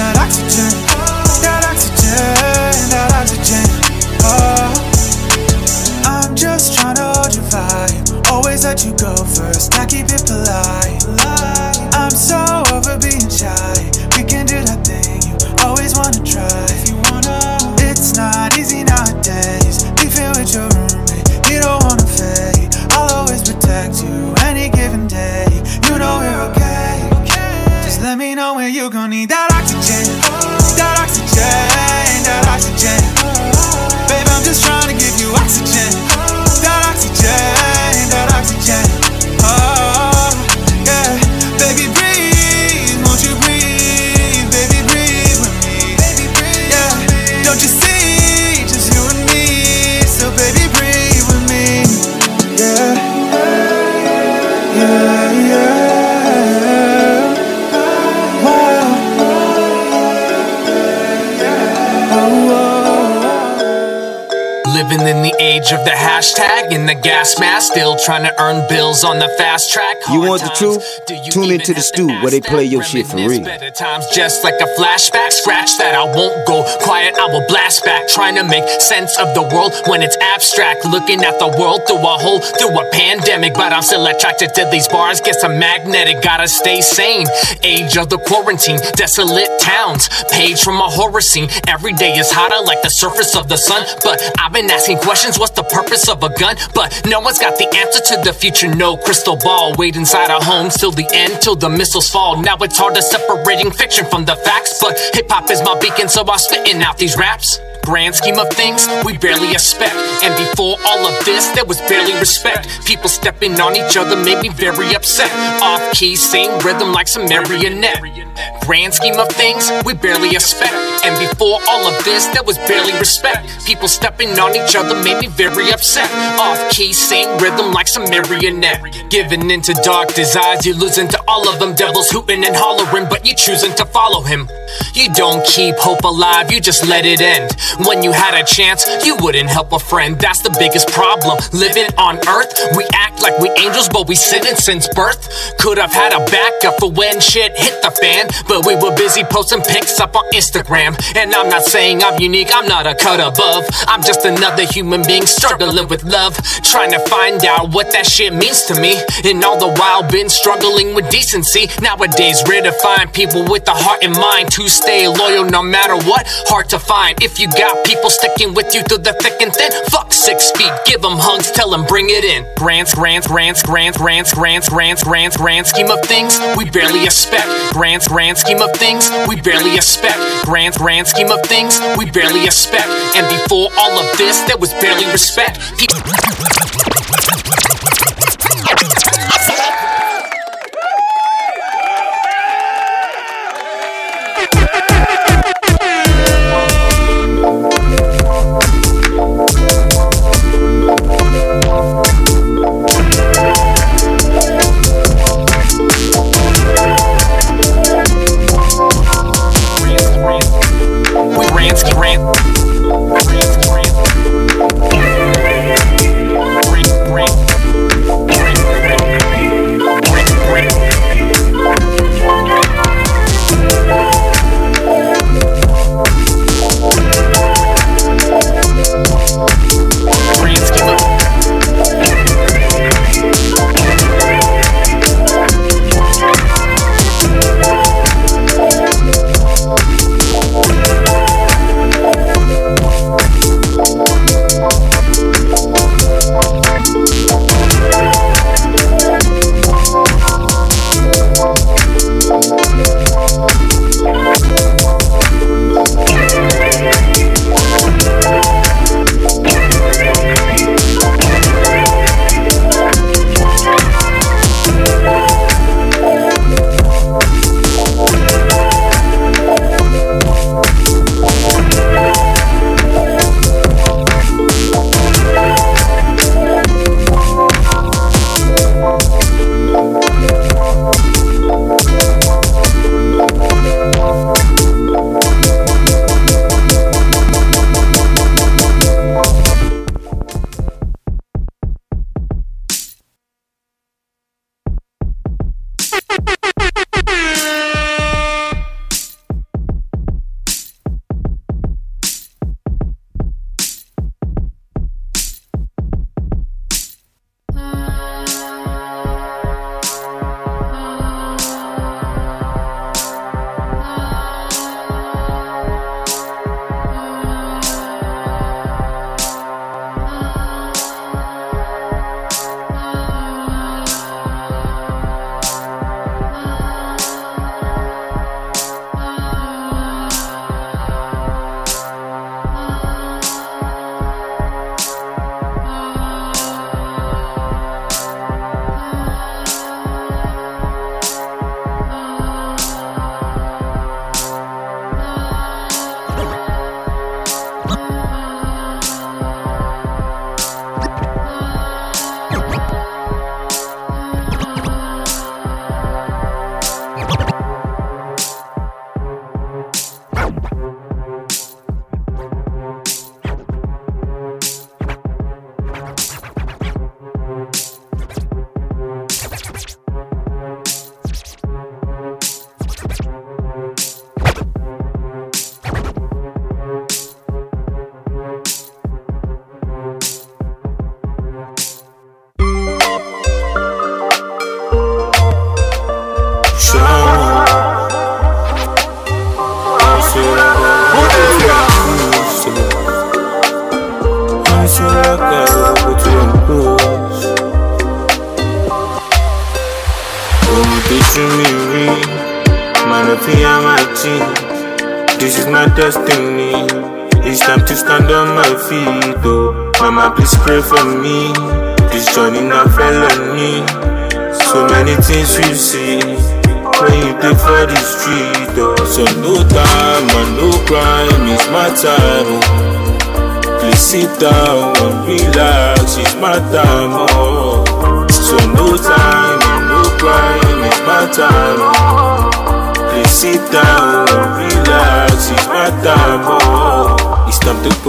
and the gas mask, still trying to earn bills on the fast track. You want the truth? Tune into the stew where they play your shit for real. Better times just like a flashback. Scratch that, I won't go quiet, I will blast back. Trying to make sense of the world when it's abstract. Looking at the world through a hole, through a pandemic. But I'm still attracted to these bars, guess I'm magnetic. Gotta stay sane. Age of the quarantine, desolate towns. Page from a horror scene. Every day is hotter like the surface of the sun. But I've been asking questions what's the purpose of a gun? But no one's got the answer to the future, no crystal ball. Wait inside our homes till the end, till the missiles fall. Now it's hard to separating fiction from the facts. But hip hop is my beacon, so I'm spitting out these raps. Grand scheme of things, we barely expect. And before all of this, there was barely respect. People stepping on each other made me very upset. Off key, same rhythm like some marionette. Grand scheme of things, we barely expect. And before all of this, there was barely respect. People stepping on each other made me very upset. Off key, same rhythm like some marionette. Giving into dark desires, you losing to all of them. Devils hooting and hollering, but you choosing to follow him. You don't keep hope alive, you just let it end. When you had a chance, you wouldn't help a friend. That's the biggest problem. Living on earth, we act like we angels, but we sinning since birth. Could have had a backup for when shit hit the fan, but we were busy posting pics up on Instagram. And I'm not saying I'm unique, I'm not a cut above. I'm just another human being struggling with love, trying to find out what that shit means to me. And all the while, been struggling with decency. Nowadays, rare to find people with a heart and mind to stay loyal no matter what. Hard to find if you got people sticking with you through the thick and thin. Fuck six feet, give them hugs, tell them bring it in. Grants, grants, grants, grants, grants, grants, grants, grants, grand scheme of things, we barely expect. Grants, grand scheme of things, we barely expect. Grand, grand scheme of things, we barely expect. And before all of this, there was barely respect. People-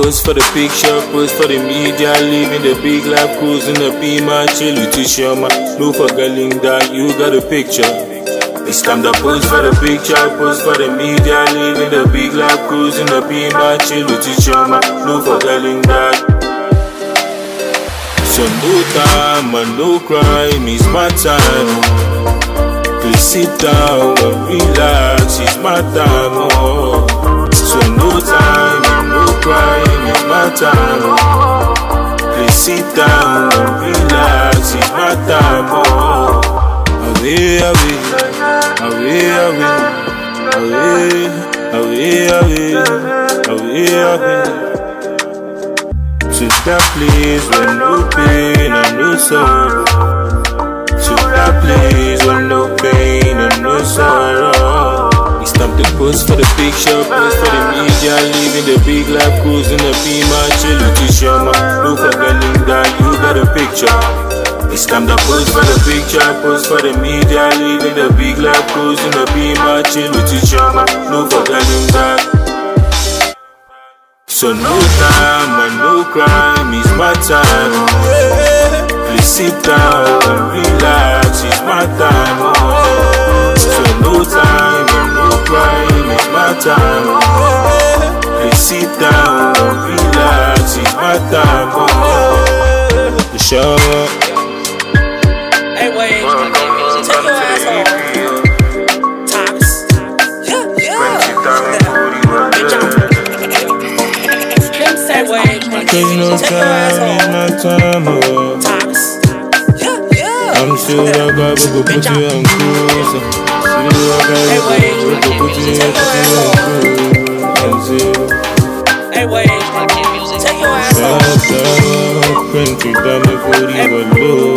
post for the picture, post for the media, living the big life, cruising the beamer, chill with your shama. No forgetting that you got a picture. It's time to post for the picture, post for the media, living the big life, cruising the beamer, chill with your shama. No forgetting that. So no time and no crime, it's my time. Please sit down and relax, it's my time. Oh. So no time crime, it's my time. Please sit down and relax, it's my time. Oh. Away, away, away, away, away, away, away, away. To that place where no pain and no sorrow. To that place where no pain and no sorrow. Time to post for the picture, post for the media, living the big life, cruising the beamer, chill with your shama. No forgetting that you got a picture. It's time to post for the picture, post for the media, living the big life, cruising the beamer, chill with your shama. No forgetting that. So no time and no crime is my time. Please sit down and relax, it's my time. So no time and no crime is my time. Please sit down relax, it's my time. Oh. The show. Hey, wait, take your ass home. Thomas. Yeah, yeah. Hey, wait, Cause no time is my time. Oh. I'm that guy who go put you on cruise. Still that guy who go put you on cruise. Hey, wait, take your ass home. Country dame for you alone.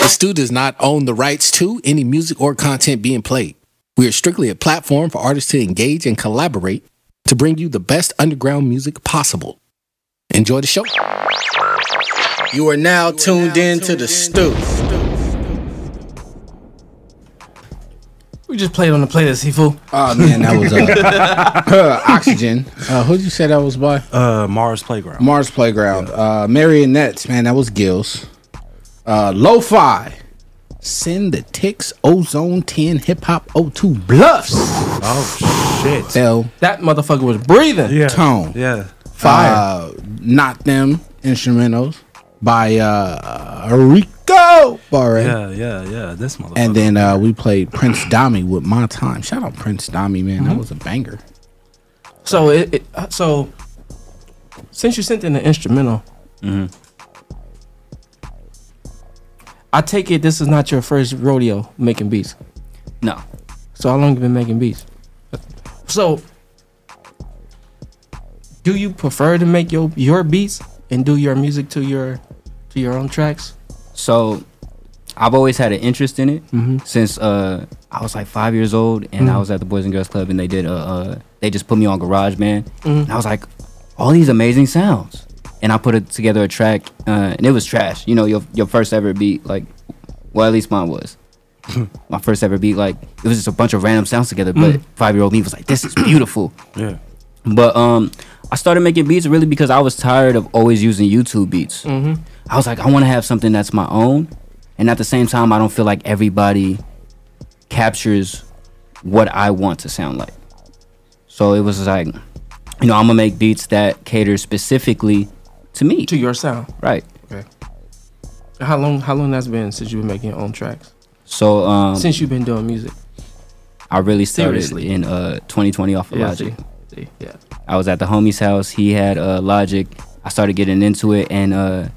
The Stu does not own the rights to any music or content being played. We are strictly a platform for artists to engage and collaborate to bring you the best underground music possible. Enjoy the show. You are now tuned in to the stoop. We just played on the playlist, Sifu. Oh man, that was uh, Oxygen. Uh, who'd you say that was by? Uh, Mars Playground. Mars Playground. Uh, Marionettes, man, that was Gills. Uh, Lo-Fi. Send the ticks, ozone 10, hip hop 02 bluffs. Oh shit. Fell That motherfucker was breathing. Yeah. tone. Yeah. Fire. Uh, not them instrumentals by uh, Rico Barre. Yeah, yeah, yeah. This motherfucker. And then uh, we played Prince Dami with My Time. Shout out Prince Dami, man. That was a banger. So it, it uh, so since you sent in the instrumental, I take it this is not your first rodeo making beats. No. So how long you been making beats? So do you prefer to make your your beats and do your music to your to your own tracks? So I've always had an interest in it Mhm. since uh, I was like five years old, and I Mhm. was at the Boys and Girls Club, and they did uh, uh they just put me on GarageBand, Mhm. and I was like, all these amazing sounds, and I put it together a track, uh, and it was trash. You know, your your first ever beat, like, well, at least mine was. My first ever beat, like it was just a bunch of random sounds together, but Mm. five year old me was like, "This is beautiful." Yeah. But um, I started making beats really because I was tired of always using YouTube beats. Mhm. I was like, I want to have something that's my own, and at the same time, I don't feel like everybody captures what I want to sound like. So it was like, you know, I'm gonna make beats that cater specifically to me, To your sound. right? Okay. How long how long that's been since you've been making your own tracks? So um, Since you've been doing music. I really started Seriously. in uh 2020 off of Yeah, Logic. see, see, yeah. I was at the homie's house. He had uh Logic. I started getting into it, and uh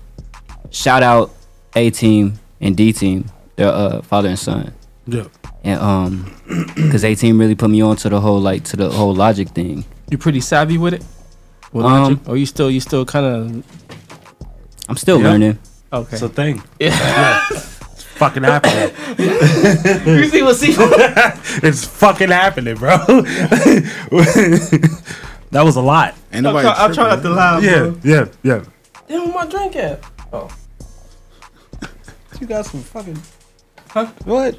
shout out A Team and D Team. They're uh father and son. Yeah. And um, cause A Team really put me on to the whole like to the whole Logic thing. You're pretty savvy with it? With Um, Logic? Or you still you still kind of I'm still Yeah. learning. Okay. It's a thing. Yeah. It's fucking happening. You see what see it's fucking happening, bro. that was a lot. Ain't I'm try- I'm trying not to laugh, Yeah, bro. yeah, yeah. Damn, where my drink at? Oh. You got some fucking Huh? what?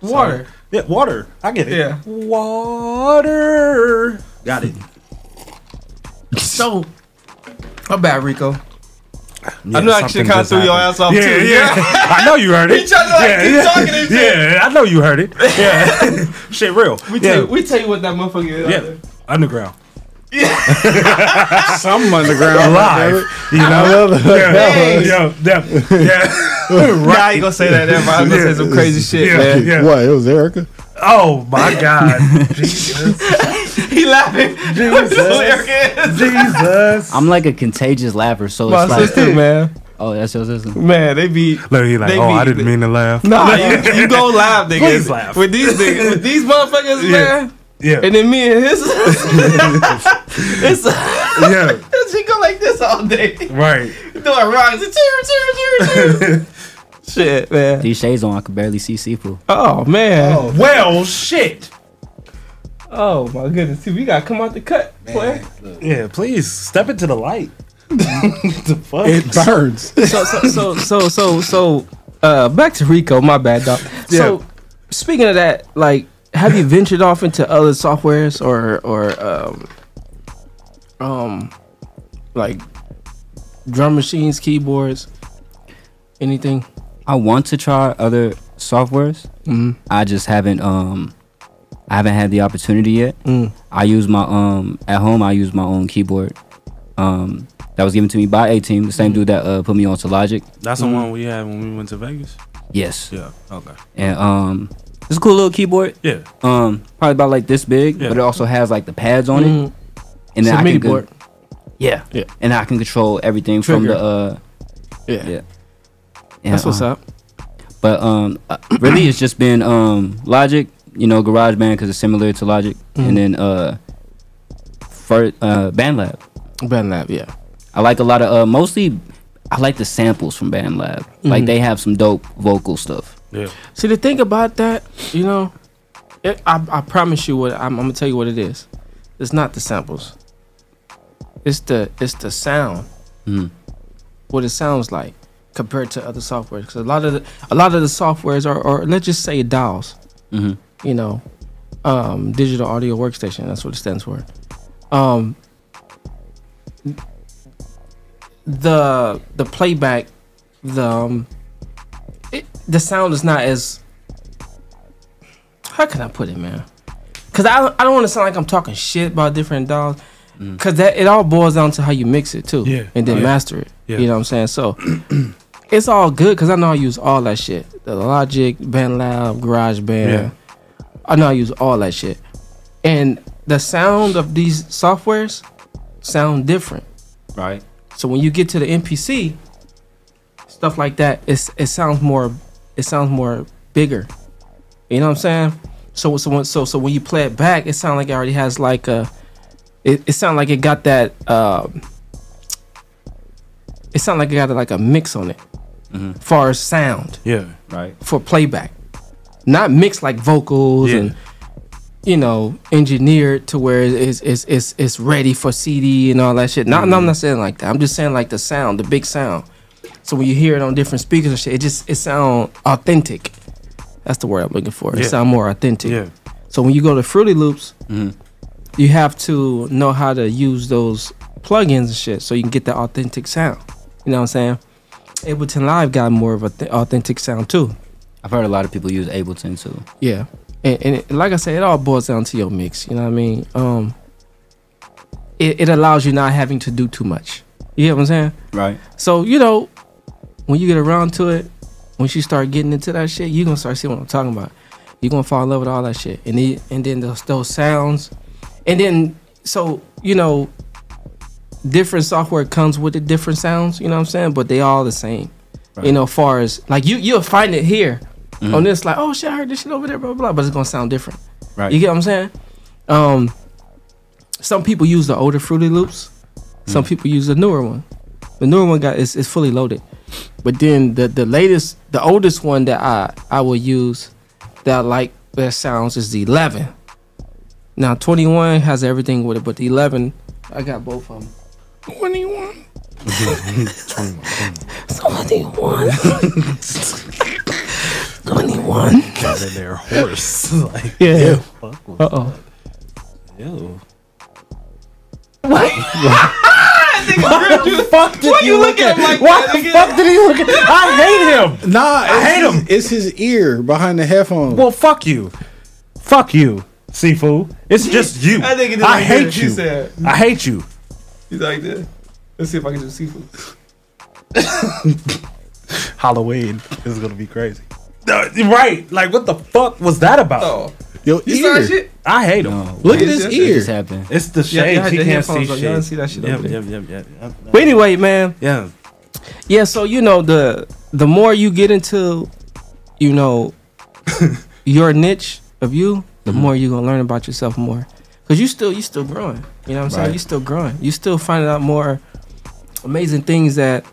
Water. Yeah, water. I get it. Yeah. Water. Got it. So, my bad, Rico. Yeah, I know I should something kind of just threw your ass off yeah, too. Yeah, I know you heard it. He tried to like yeah, keep yeah. talking and shit. Yeah, I know you heard it. Yeah, shit, real. We yeah. tell you, we tell you what that motherfucker is. yeah, underground. Yeah. Some underground Live, you know. yeah, Hey. yeah, yeah, yeah. Nah, I ain't gonna say that there, I'm gonna say some crazy shit, Yeah, man. yeah. What? It was Erica. Oh my God, Jesus, he laughing. Jesus, Jesus. I'm like a contagious laugher, so My it's like, sister, man. oh, that's your sister. Man, they be. Look, he like, They oh, be- I didn't mean to laugh. Nah, you, you go laugh, nigga. Please laugh. With these niggas, with these motherfuckers, Yeah. man. Yeah, And then me and his, it's yeah, she go like this all day, right. doing rocks, cheer, cheer, cheer, cheer. Shit, man. These shades on, I could barely see Sifu. Oh man. Oh, Well, shit. Oh my goodness. See, we gotta come out the cut, player. Yeah, please step into the light. the fuck? It burns. So so so so so so uh back to Rico, my bad dog. So speaking of that, like have you ventured off into other softwares or or um um like drum machines, keyboards, anything? I want to try other softwares. Mhm. I just haven't um I haven't had the opportunity yet. Mm. I use my um at home I use my own keyboard. Um that was given to me by A Team, the same dude that uh, put me on to Logic. That's the one we had when we went to Vegas. Yes. Yeah. Okay. And um it's a cool little keyboard. Yeah. Um probably about like this big, Yeah. but it also has like the pads on it. And It's then a I MIDI can board. Go, yeah. Yeah. And I can control everything from the uh Yeah. yeah. And, That's what's um, up. But um, really, it's just been um Logic, you know, GarageBand because it's similar to Logic, Mhm. and then uh, for uh BandLab. BandLab, yeah. I like a lot of uh mostly. I like the samples from BandLab. Like Mhm. they have some dope vocal stuff. Yeah. See the thing about that, you know, it, I I promise you what I'm, I'm gonna tell you what it is. It's not the samples. It's the it's the sound. Mhm. What it sounds like compared to other softwares. Because a lot of the a lot of the softwares are, or let's just say DAWs. hmm You know, um, digital audio workstation. That's what it stands for. Um, the the playback, the um, it, the sound is not as how can I put it, man? Because I don't- I don't want to sound like I'm talking shit about different DAWs. Because that it all boils down to how you mix it too, Yeah. and then Yeah. master it. Yeah. You know what I'm saying? So it's all good because I know I use all that shit. The Logic, BandLab, GarageBand. Yeah. I know I use all that shit. And the sound of these softwares sound different. Right. So when you get to the MPC, stuff like that, it's it sounds more it sounds more bigger. You know what I'm saying? So so when, so so when you play it back, it sounds like it already has like a it, it sounds like it got that um it sounds like it got like a mix on it. Mhm. Far as sound Yeah. Right. for playback. Not mixed like vocals Yeah. and you know, engineered to where it's it's it's, it's ready for CD and all that shit. No, no, I'm not saying like that. I'm just saying like the sound, the big sound. So when you hear it on different speakers and shit, it just it sound authentic. That's the word I'm looking for. It Yeah. sound more authentic. Yeah. So when you go to Fruity Loops, Mhm. you have to know how to use those plugins and shit so you can get the authentic sound. You know what I'm saying? Ableton Live got more of a th- authentic sound too. I've heard a lot of people use Ableton too. Yeah, and, and it, like I said, it all boils down to your mix. You know what I mean? Um, it, it allows you not having to do too much. You get what I'm saying? Right. So you know, when you get around to it, once you start getting into that shit, you're gonna start seeing what I'm talking about. You're gonna fall in love with all that shit, and then and then those those sounds, and then so you know, different software comes with the different sounds. You know what I'm saying? But they all the same. You know, far as like you you'll find it here Mhm. on this like oh shit I heard this shit over there blah blah blah, but it's gonna sound different. Right. You get what I'm saying? Um, some people use the older Fruity Loops. Some people use the newer one. The newer one got is, is fully loaded. But then the the latest, the oldest one that I I will use that I like that sounds is the 11. Now 21 has everything with it, but the 11 I got both of them. 21. 21. 21. Got in their horse. like, Yeah. ew, Uh-oh. Ew. What? Why the fuck did Why you you look looking at at like Why the fuck did he look at I hate him. Nah, I hate it's him. It's his ear behind the headphones. Well, fuck you. Fuck you, Sifu. It's just you. I think it is I hate this. He you. said- I hate you. He's like that. Let's see if I can do seafood. Halloween is gonna be crazy. No, right? Like, what the fuck was that about? Oh. Yo, You saw shit? I hate him. Look at his ear. just happened. It's the Yeah, shades. yeah, he can't see shit. y'all didn't see that shit Yep, over there. yep, yep, yep, yep. But anyway, man. Yeah. Yeah, so you know the the more you get into, you know, your niche of you, the Mm-hmm. more you're gonna learn about yourself more. Cause you still you still growing. You know what I'm saying? Right. You still growing. You still finding out more amazing things that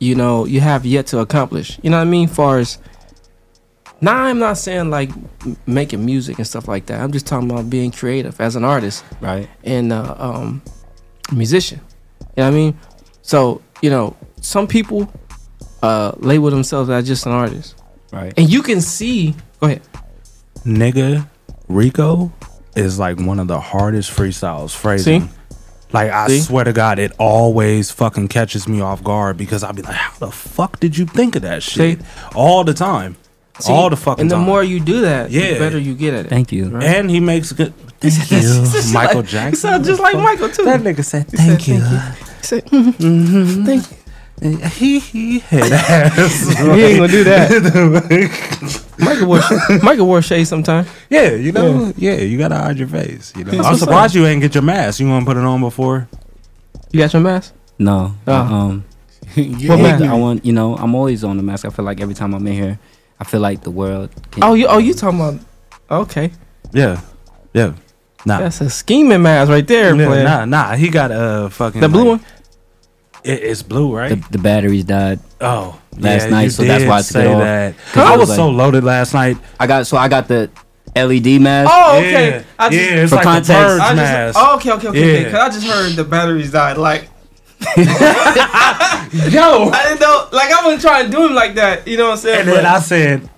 you know you have yet to accomplish. You know what I mean? Far as now, I'm not saying like m- making music and stuff like that. I'm just talking about being creative as an artist Right. and uh, um, musician. You know what I mean? So you know, some people uh, label themselves as just an artist, Right. and you can see. Go ahead. Nigga, Rico is like one of the hardest freestyles phrasing. See? Like I See? swear to God, it always fucking catches me off guard because I'll be like, "How the fuck did you think of that shit?" All the time, See? all the fucking And the time. more you do that, Yeah. the better you get at it. Thank you. Right? and he makes good. Thank you, Michael Like- Jackson. He sounds just like Michael too. That nigga said, "Thank said, you." He said, mm-hmm. "Thank you." He he head ass. He ain't gonna do that. Michael wore Michael wore shades sometime. Yeah, you know, yeah. you gotta hide your face. You know, That's I'm what's surprised you ain't get your mask. You want to put it on before? You got your mask? No. Oh. Um. What mask? I want you know I'm always on the mask. I feel like every time I'm in here, I feel like the world. Can, Oh, you oh you talking about? Okay, Yeah, yeah. Nah, that's a scheming mask right there, Yeah, player. nah, nah. He got a uh, fucking The blue like- one. It, it's blue, right? the, the batteries died. oh, last yeah, night, so that's why I took it say off. that. 'Cause I it was was so like- loaded last night. I got so I got the LED mask. Oh, okay. Yeah, I just, yeah, it's For like context. a bird's I just, mask. oh, okay, okay, okay, okay. Yeah. Cause I just heard the batteries died. Like, Yo, I didn't know. Like, I wasn't trying to do him like that. You know what I'm saying? and then I said,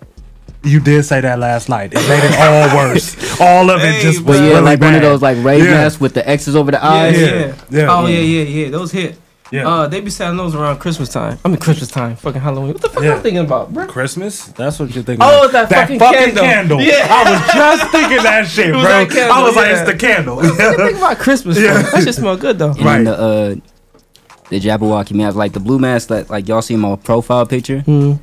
"You did say that last night. It made it all worse. all of it Hey, just but But was yeah, really like one of those like raised Yeah. masks with the X's over the eyes. yeah, Yeah, yeah. Oh yeah, yeah, yeah. Those hit. Yeah. Uh, they be selling those around Christmas time. I mean Christmas time, fucking Halloween. What the fuck Yeah. I'm thinking about, bro? Christmas. That's what you're thinking. Oh, of. that fucking candle. Yeah. I was just thinking that shit, It bro. that candle, I was like, it's the candle. I think about Christmas. Yeah. Yeah. That shit smell good though. And Right. the uh the Jabberwocky mask, like the blue mask that like y'all see in my profile picture. Mm.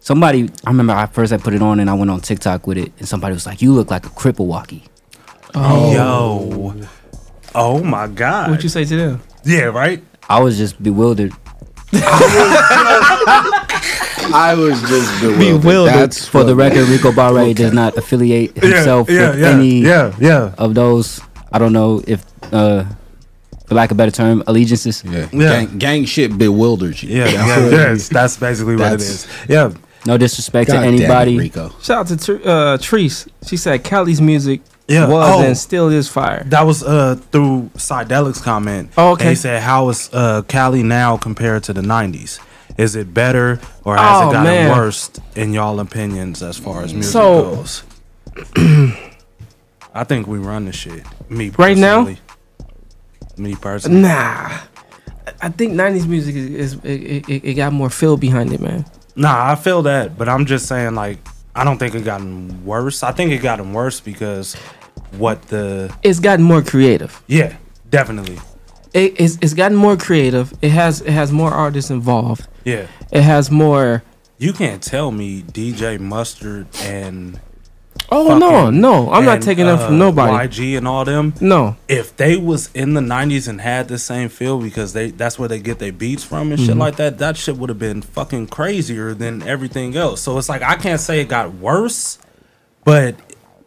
Somebody, I remember I first I put it on and I went on TikTok with it, and somebody was like, "You look like a cripple walkie." Oh. Yo. Oh my god. What'd you say to them? yeah, right? I was just bewildered. I was just bewildered. Bewildered. That's For the record, Rico Barre does not affiliate himself yeah, with yeah, any yeah, yeah. of those. I don't know if, uh, for lack of a better term, allegiances. Yeah, Yeah. Gang, gang shit bewilders you. Yeah, That's yeah, yes, that's basically what it is. Yeah, No disrespect God to damn it, anybody. Rico. Shout out to Tr- uh, Treese. She said Cali's music yeah. was oh, and still is fire. that was uh through Psydelic's comment. Oh, okay. He said, "How is uh Cali now compared to the '90s? Is it better or has Oh, it gotten man. worse in y'all opinions as far as music So- goes?" I think we run the shit. Me Right now? Me personally. Nah, I- I think '90s music is, is it, it, it got more feel behind it, man. Nah, I feel that, but I'm just saying like I don't think it gotten worse. I think it gotten worse because what the It's gotten more creative. yeah, definitely. It, it's, it's gotten more creative. It has it has more artists involved. Yeah. It has more. You can't tell me DJ Mustard and Oh no, no, I'm not and, taking them from uh, nobody. YG and all them. No. If they was in the '90s and had the same feel because they that's where they get their beats from and shit Mhm. like that, that shit would have been fucking crazier than everything else. So it's like I can't say it got worse, but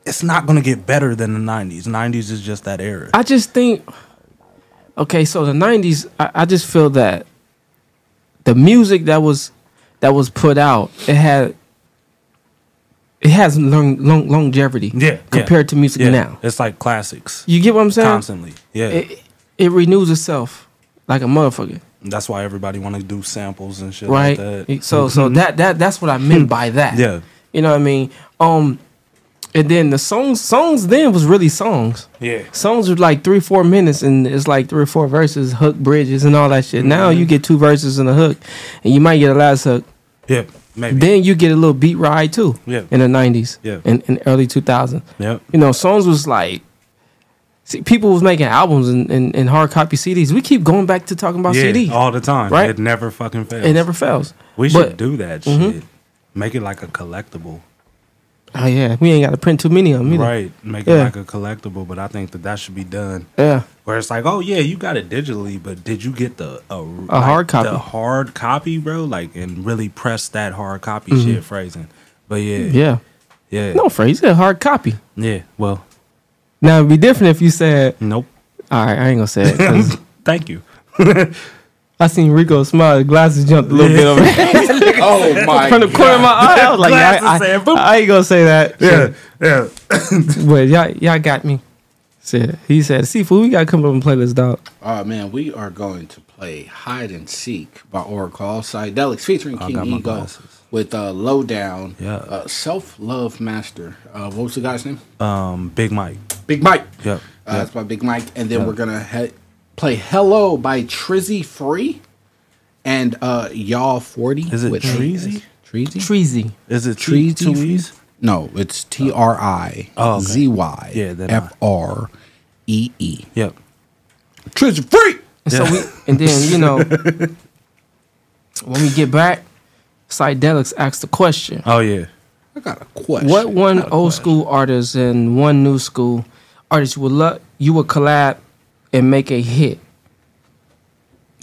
it's not gonna get better than the '90s. '90s is just that era. I just think, okay, so the '90s, I, I just feel that the music that was that was put out, it had it has long, long longevity. Yeah, compared to music Yeah. now. it's like classics. You get what I'm saying? Constantly, yeah. It, it renews itself like a motherfucker, That's why everybody want to do samples and shit right? like that. So, so that that that's what I meant by that. Yeah. you know what I mean. Um, and then the songs, songs then was really songs. Yeah. songs were like three, four minutes, and it's like three or four verses, hook bridges, and all that shit. Now you get two verses and a hook, and you might get a last hook. Yeah, maybe. Then you get a little beat ride too. Yeah. in the nineties. Yeah. in, in early two thousand. Yep. You know, songs was like. See, people was making albums and, and, and hard copy CDs. We keep going back to talking about yeah, CDs all the time. right? It never fucking fails. It never fails. We should do that Mhm. shit. Make it like a collectible. Oh yeah, we ain't got to print too many of them either. Right. Make it like a collectible, but I think that that should be done. Yeah. Where it's like, oh yeah, you got it digitally, but did you get the a, hard copy. The hard copy, bro, like and really press that hard copy Mhm. shit phrasing. But yeah, Yeah. yeah, No phrase, a hard copy. yeah. Well, Now it'd be different if you said, nope. All right, I ain't gonna say it. Thank you. I seen Rico smile. The glasses jumped a little bit over. there. Oh, my From the corner of my eye, I was like, I, Glasses. I, I ain't gonna say that. Yeah, yeah. but y'all, y'all got me. Said he said, "See, "Sifu, we gotta come up and play this dog." Oh man, we are going to play Hide and Seek by Oracle Psychedelics featuring King got my Ego glasses. with uh, Lowdown, Yeah. uh, Self Love Master. Uh, what was the guy's name? Um, Big Mike. Big Mike. Yep. Uh, yep. That's by Big Mike, and then Yeah. we're gonna he- play Hello by Trizzy Free and uh, Y'all Forty. Is it with Treasy? Treasy. Treasy. Is it Treasy? Treasy? No, it's T R I Oh, okay. Z Y Yeah, then I- F R E E. Yep. Trizzy Free. And so we, and then you know, when we get back, Psydelics asked the question: Oh yeah. I got a question. What one I got a old question. school artist and one new school artist you would love you would collab and make a hit?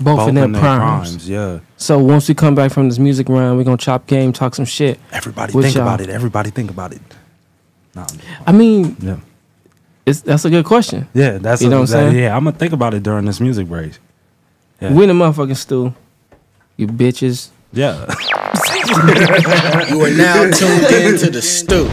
Both, in their primes. Yeah. So once we come back from this music round, we're gonna chop game, talk some shit. Everybody think y'all. about it. Everybody think about it. No. I mean, Yeah. it's that's a good question. Yeah, that's You know a- what I'm that- saying? Yeah, I'm gonna think about it during this music break. Yeah. We in the motherfucking stew. You bitches. Yeah. You are now tuned in to the stew.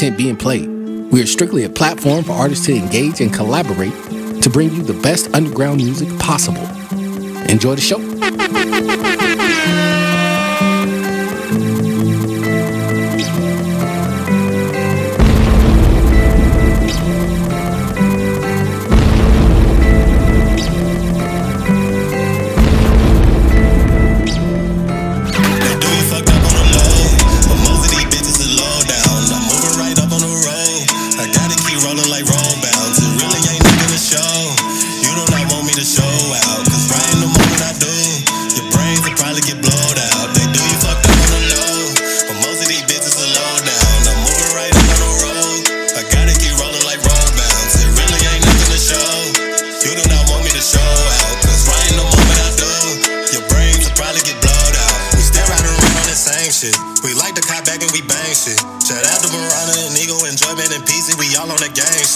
Content being played. We are strictly a platform for artists to engage and collaborate to bring you the best underground music possible. Enjoy the show.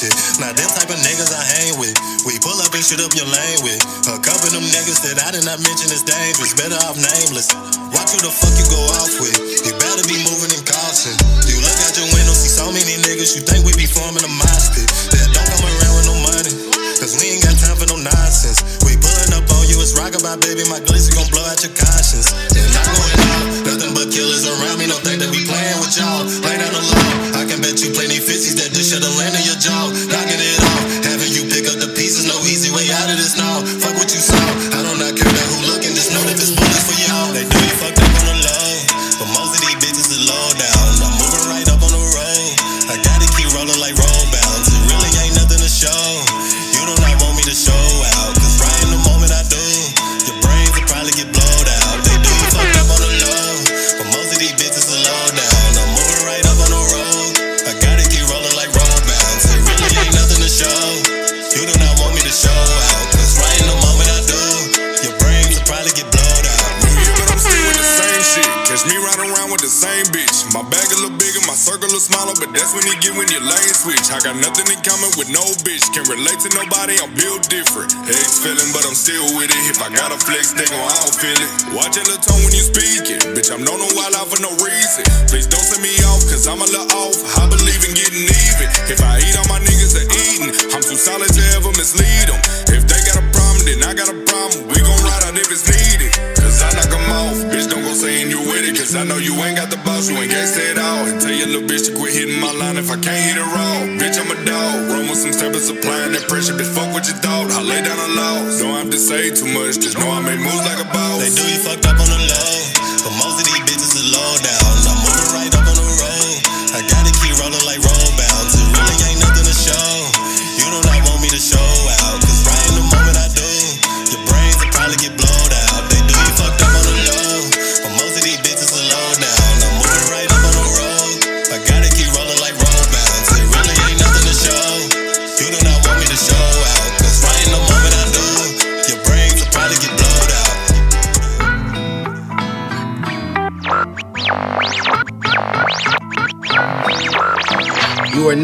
Shit. Now them type of niggas I hang with. We pull up and shoot up your lane with. A couple of them niggas that I did not mention is dangerous. Better off nameless. Watch who the fuck you go off with. You better be moving in caution. You look out your window, see so many niggas. You think we be forming a mosh pit. That don't come around with no money. Cause we ain't got time for no nonsense. We pulling up on you, it's rockabye, baby. My glitzy gon' blow out your conscience. Got nothing in common with no bitch. Can't relate to nobody, I'm built different. Ex feeling, but I'm still with it. If I gotta flex, they gon' all feel it. Watch your tone when you speaking. Bitch, I'm known no wild out for no reason. Please say too much. Just know I make moves like a boss. They do you fucked up on the low,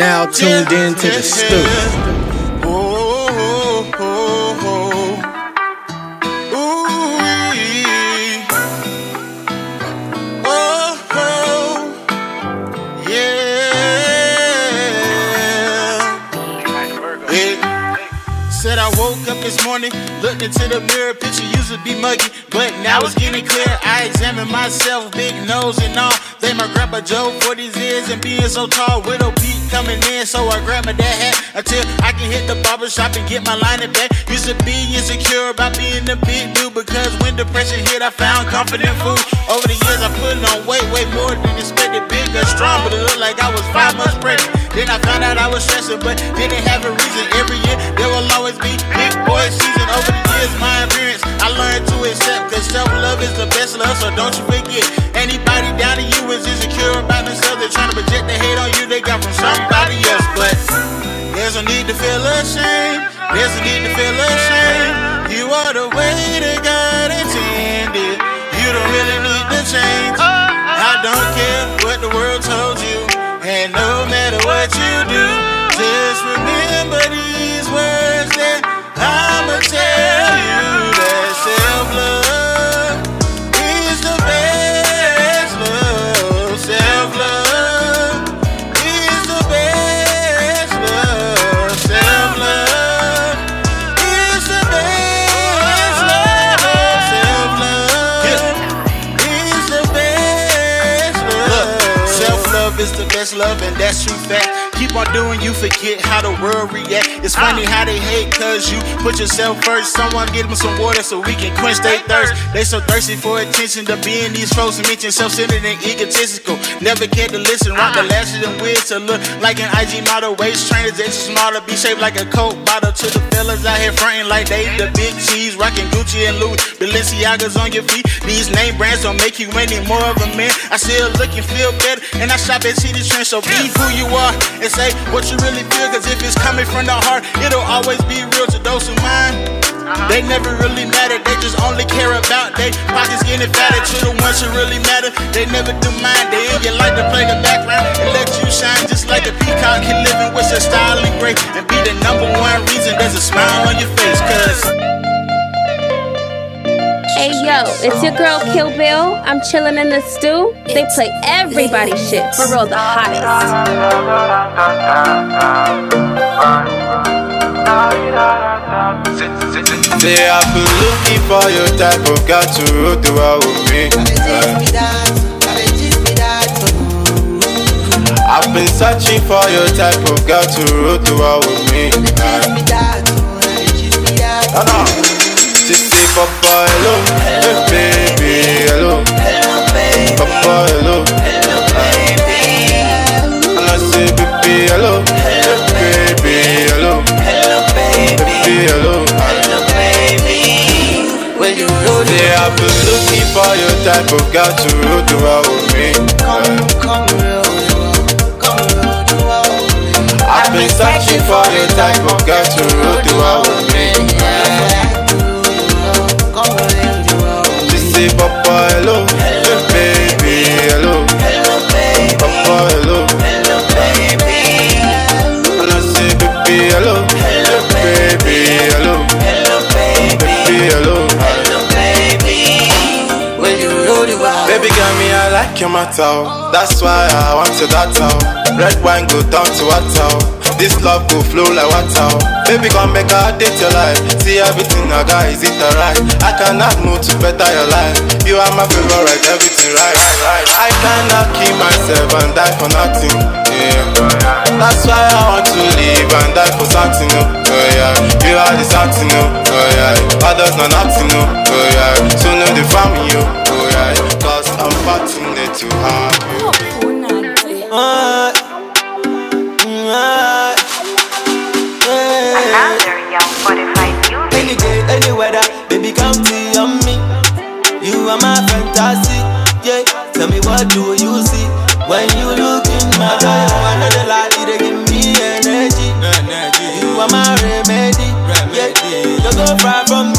now tuned in to the Stu. Said I woke up this morning, looked into the mirror, picture used to be muggy, but now it's getting clear. I examine myself, big nose and all. Thank my grandpa Joe for these years and being so tall. Widow Pete coming in, so I grab my dad hat until I can hit the barber shop and get my line back. Used to be insecure about being a big dude because when depression hit, I found confident food. Over the years, I put on weight, way more than expected, bigger, strong, but it looked like I was five months pregnant. Then I found out I was stressing, but didn't have a reason. Every year, there will always be big boy season. Over the years, my appearance, I learned to accept, cause self love is the best love, so don't you forget. Anybody down to you is insecure about themselves, they're trying to project the hate on you they got from somebody else, but there's no need to feel ashamed. There's no need to feel ashamed. You are the way that God intended. You don't really need to change. I don't care what the world told you, and no matter what you do, just remember these words that I'ma tell you that self love. Love, and that's true fact. Keep on doing, you forget how the world react. It's ah. funny how they hate, cause you put yourself first. Someone get them some water so we can quench their thirst. They so thirsty for attention to be in these folks and mention self-centered and egotistical. Never care to listen, rock the ah. lashes and wigs to look like an IG model. Waist trainers extra small to be shaped like a coke bottle. To the fellas out here fronting like they the big cheese, rocking Gucci and Louis. Balenciaga's on your feet. These name brands don't make you any more of a man. I still look and feel better, and I shop at Citi Trend. So be who you are and say what you really feel. Cause if it's coming from the heart, it'll always be real to those who mind. Uh-huh. They never really matter, they just only care about they pockets getting fatter. To the ones who really matter, they never do mind. They in your life to play the background and let you shine just like a peacock. Can live in with your style and grace and be the number one reason there's a smile on your face. Cause Hey yo, it's your girl Kill Bill. I'm chilling in the Stu. They play everybody's shit. For real, the Say I've been looking for your type of girl to roll the world with me. I've been searching for your type of girl to roll the world with me. No, no. She say, Papa, hello, hey, baby, hello, hello baby. Papa, hello, hello baby. and I say, baby, hello, hey, baby, hello, hello baby, Baby, hello. hello baby. When you roll Say I've been looking for your type of girl to roll the world with me. I've been searching for your type of girl to roll the world with me. Say, Papa, hello, baby, hello, hello baby. Papa, hello, and I say, baby, hello, hey, baby, hello, baby, hello. Hello baby. When you roll the. Baby girl, me I like your matter. That's why I want your data Red wine go down to water This love go flow like water Baby come make a date your life See everything I got, is it alright? I cannot move to better your life You are my favorite, everything right. I cannot kill myself and die for nothing yeah. That's why I want to live and die for something oh, yeah. You are the something oh, yeah. Others not nothing oh, yeah. So know the family oh, oh yeah. Cause I'm fortunate to have you do you see when you look in my eyes? Another light, they give me energy. You are my remedy, yeah. Don't go far from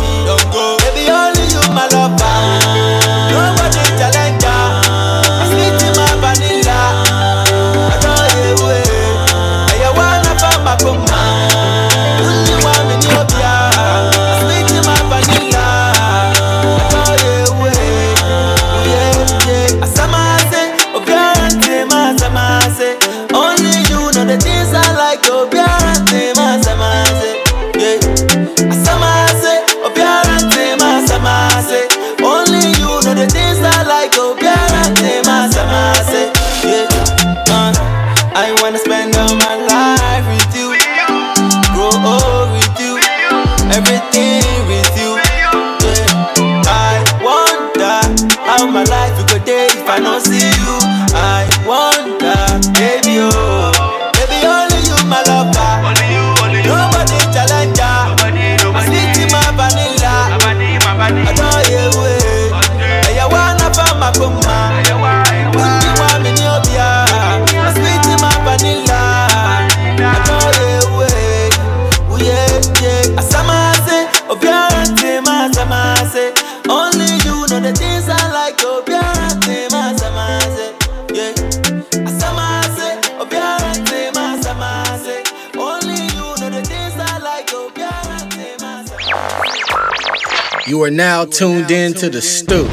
You are now tuned in to the Stu.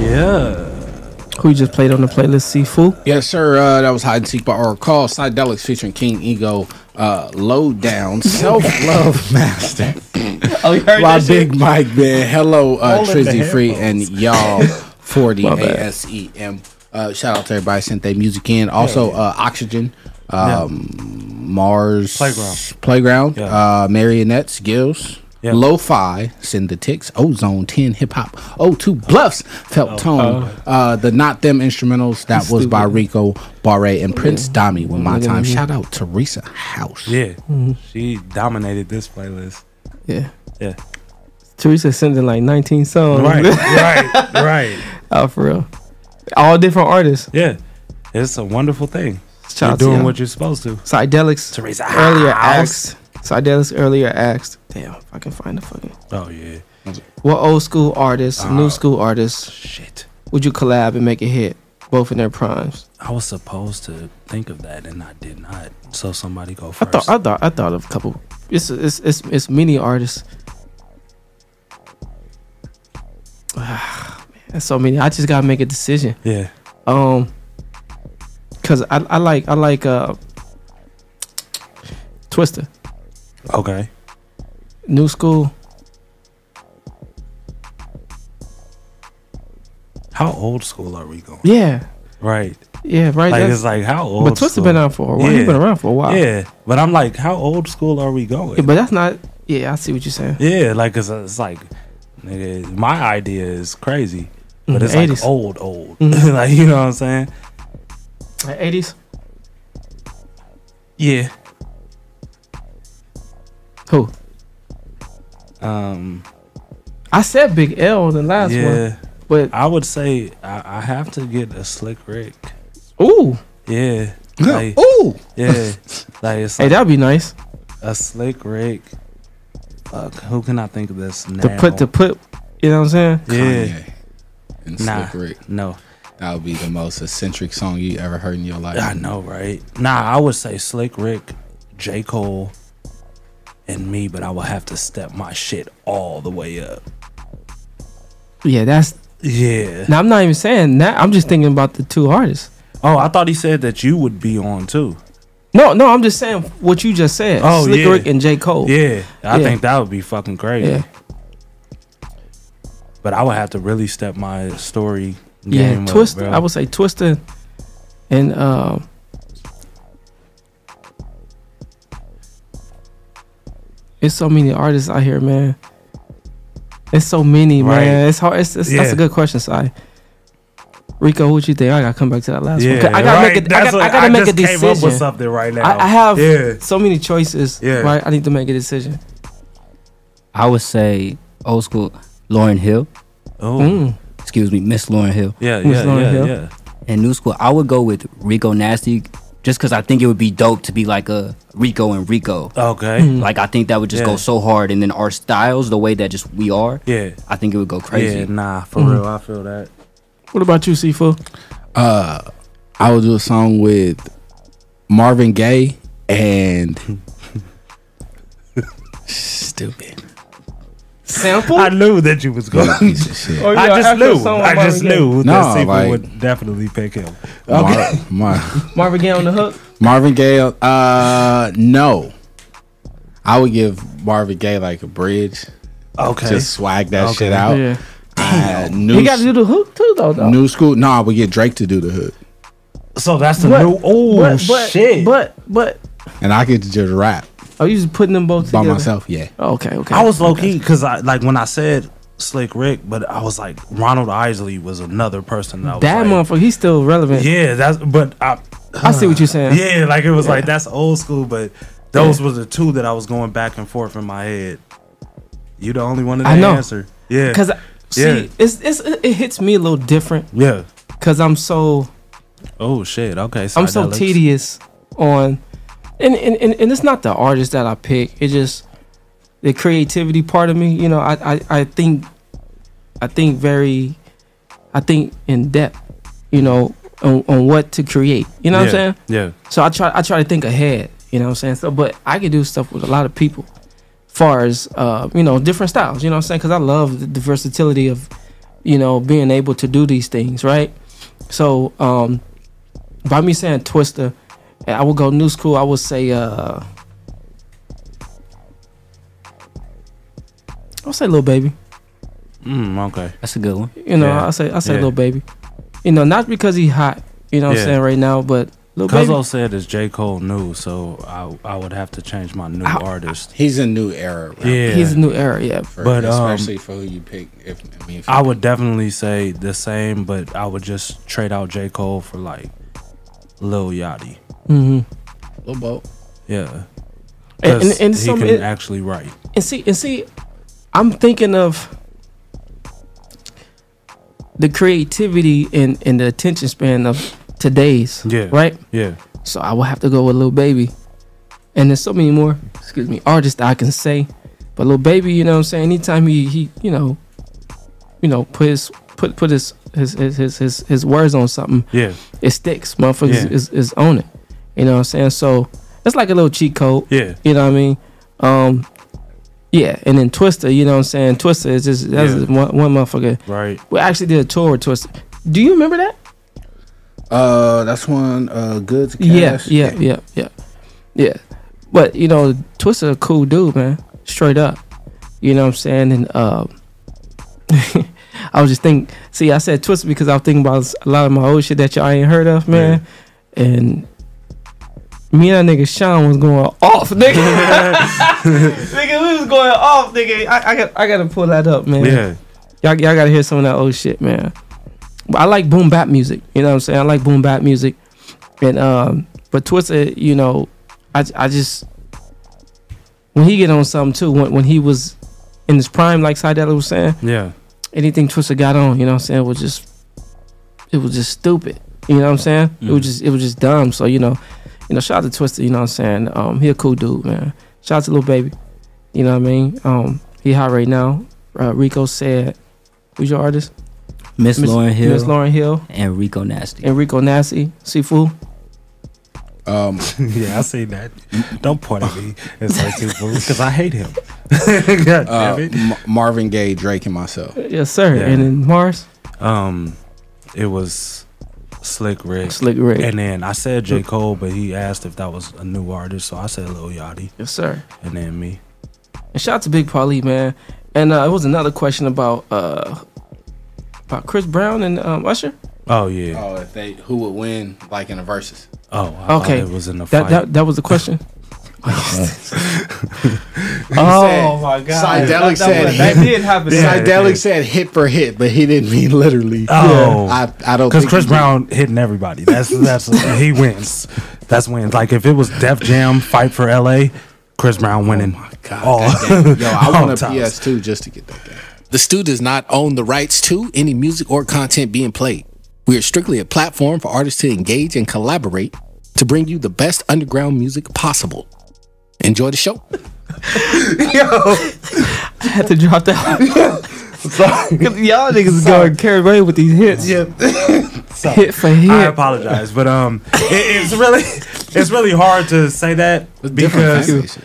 Yeah. Who you just played on the playlist, Sifu? Yes, sir. Uh, that was Hide and Seek by Or Call. Psydelics featuring King Ego. Uh, low down. Self love master. Oh, you heard My that shit? big Mike, man. Hello, uh, All in the Trizzy Free and y'all 40 My bad. ASEM. Uh, shout out to everybody sent their music in. Also, uh, Oxygen, um, Mars Playground. Playground, Yeah. uh, Marionettes, Gills, Yeah. Lo-Fi, Send the Ticks, Ozone 10, Hip Hop, O2 Bluffs, Felt Oh, Tone, uh, the Not Them instrumentals. That was by Rico Barre and Prince Dami with My Time. me. Shout out Teresa House. Yeah, she dominated this playlist. Yeah. Yeah. Teresa sending like 19 songs. Right, right, right. Oh, for real. All different artists. Yeah, it's a wonderful thing. Shout You're doing what you're supposed to. Psydelics Teresa earlier House. asked. Psydelics earlier asked. Damn, if I can find the fucking. Oh yeah. What old school artists, Ah, new school artists, shit, would you collab and make a hit, both in their primes? I was supposed to think of that and I did not. So somebody go first. I thought, I thought, I thought of a couple. It's it's it's, it's many artists. There's so many. I just gotta make a decision. Yeah. Um, cause I I like I like uh Twista, Okay. New School. How old school are we going? Yeah, Right. yeah, right. Like it's like how old? But school? been out for a while. He been around for a while. Yeah, but I'm like, how old school are we going? Yeah, but that's not. Yeah, I see what you're saying. Yeah, like cause it's like, nigga, my idea is crazy, but Mhm, it's like 80s. old, old. Mhm. like you know what I'm saying? Like 80s. Yeah. Who? Um. I said Big L the last yeah. one, but I would say I, I have to get a Slick Rick. ooh, Yeah. Yeah. Like, Ooh. Yeah. Like it's hey, like that'd be nice a Slick Rick. Fuck, who can I think of this now? to put to put. You know what I'm saying? Yeah. Kanye and Nah, Slick Rick. No. That would be the most eccentric song you ever heard in your life. I know, right? Nah, I would say Slick Rick, J. Cole, and me, but I will have to step my shit all the way up. Yeah, that's. Yeah. Now I'm not even saying that. I'm just thinking about the two artists. Oh, I thought he said that you would be on too. No, no, I'm just saying what you just said. Oh, Slick yeah. Rick and J Cole. Yeah, I Yeah. think that would be fucking crazy. Yeah. But I would have to really step my story Yeah, Twista. up. I would say Twista, and um, it's so many artists out here, man. It's so many, Right. man. It's hard. It's, it's that's a good question, Si. Rico, what you think? I gotta come back to that last Yeah, one. I gotta right. make a, I That's gotta, I gotta I make a just came decision. up with something right now. I, I have Yeah. so many choices. Yeah. Right. I need to make a decision. I would say old school Lauryn Hill. Oh. Mm. Excuse me, Miss Lauryn Hill. Yeah, Miss yeah, Lauryn yeah, Hill. yeah. And new school, I would go with Rico Nasty just because I think it would be dope to be like a Rico and Rico. Okay. Mm. Like I think that would just Yeah. go so hard, and then our styles, the way that just we are. Yeah. I think it would go crazy. Yeah, nah, for Mhm. real, I feel that. What about you, Sifu? Uh, I would do a song with Marvin Gaye and stupid. Sample? I knew that you was going. Piece of shit. Oh, I just knew. I just knew No, that people like- would definitely pick him. Mar- Mar- Marvin Gaye on the hook. Marvin Gaye. Uh, no. I would give Marvin Gaye like a bridge. Okay. Just swag that Okay. shit out. Yeah. Uh, new, He got to do the hook too, though. though. new school. No, I would get Drake to do the hook, So that's the But- new. Oh but, but, shit! But but and I get to just rap are you just putting them both by together? myself. Yeah. Oh, okay, okay. I was low key because I like when I said Slick Rick, but I was like Ronald Isley was another person that I was that like, motherfucker, he's still relevant. Yeah, that's but I. I see what you're saying. Yeah, like it was like that's old school, but those were the two that I was going back and forth in my head. You the only one that I know. answer. Yeah, Cause see, Yeah. it's, it's it hits me a little different. yeah. Cause I'm so Oh shit. Okay, I'm so psychedelics. tedious on, and, and and and it's not the artist that I pick. It's just the creativity part of me. You know, I I, I think I think very, I think in depth. You know, on, on what to create. You know what I'm saying? Yeah. So I try I try to think ahead. You know what I'm saying? So, but I can do stuff with a lot of people, far as uh, you know, different styles. You know what I'm saying? Because I love the, the versatility of, you know, being able to do these things, right? So, um, by me saying Twista, I would go new school. I would say, uh, I'll say Lil Baby. Mm, okay. That's a good one. You know, Yeah. I say I say Yeah. Lil Baby. You know, not because he hot. You know what Yeah. I'm saying right now, but Lil Baby. Cuzzo said it's J Cole new, so I I would have to change my new artist. He's a new era. rapper. Yeah, He's a new era, yeah. For, But, um, especially for who you pick. If I mean, if I would definitely say the same, but I would just trade out J Cole for like Lil Yachty. Mm-hmm. Lil Bo. Yeah, And- and- 'Cause and he some- can it- actually write. And see, and see, I'm thinking of the creativity and, and the attention span of today's. Yeah. Right. Yeah. So I will have to go with Lil Baby, and there's so many more. Excuse me, artists that I can say, but Lil Baby, you know what I'm saying. Anytime he he you know, you know put his put put his his his his his, his words on something. Yeah. It sticks. Motherfuckers Yeah. is is on it. You know what I'm saying. So it's like a little cheat code. Yeah. You know what I mean? Um, yeah, and then Twista, you know what I'm saying? Twista is just that's Yeah. one, one motherfucker. Right. We actually did a tour with Twista. Do you remember that? Uh, that's one. Uh, goods. Yeah, yeah, yeah, yeah, yeah. But you know, Twista a cool dude, man. Straight up. You know what I'm saying? And um, I was just thinking. See, I said Twista because I was thinking about a lot of my old shit that y'all ain't heard of, man. And me and that nigga Sean was going off, nigga. nigga, we was going off, nigga. I, I got, I gotta pull that up, man. Yeah. Y'all, y'all gotta hear some of that old shit, man. But I like boom bap music. You know what I'm saying? I like boom bap music, and um, but Twista, you know, I, I just when he get on something too, when when he was in his prime, like Sidella was saying, Yeah. Anything Twista got on, you know what I'm saying, was just it was just stupid. You know what I'm saying? It was Mhm. just it was just dumb. So you know, you know, shout out to Twista. You know what I'm saying? Um, he a cool dude, man. Shout out to Lil Baby. You know what I mean? Um, he hot right now. Uh, Rico said, "Who's your artist?" Miss Lauryn Hill. Miss Lauryn Hill. And Rico Nasty. And Rico Nasty. Sifu. Um, yeah, I see that. Don't point at me and say people because I hate him. God uh, damn it. M- Marvin Gaye, Drake, and myself. Yes, sir. Yeah. And then Mars. Um, it was Slick Rick. Slick Rick. And then I said J Cole, but he asked if that was a new artist, so I said Lil Yachty. Yes, sir. And then me. And shout out to Big Paulie, man. And uh, it was another question about uh about Chris Brown and um, Usher. Oh yeah. Oh, if they who would win like in a versus? Oh, I okay, it was in the that, fight. That, that was the question. Oh my god! Psydelic said that hit- did happen. Psydelic said hit for hit, but he didn't mean literally. Oh, I, I don't because Chris he did. Brown hitting everybody. That's that's he wins. That's wins. Like if it was Def Jam fight for L.A., Chris Brown winning. Oh, God, all, goddamn. Yo, I all want a. PS2 just to get that game. The Stu does not own the rights to any music or content being played. We are strictly a platform for artists to engage and collaborate to bring you the best underground music possible. Enjoy the show. Yo, I had to drop that. Cause y'all niggas is going carried away with these hits. Yeah. hit for hit. I apologize, but um, it, it's really it's really hard to say that different because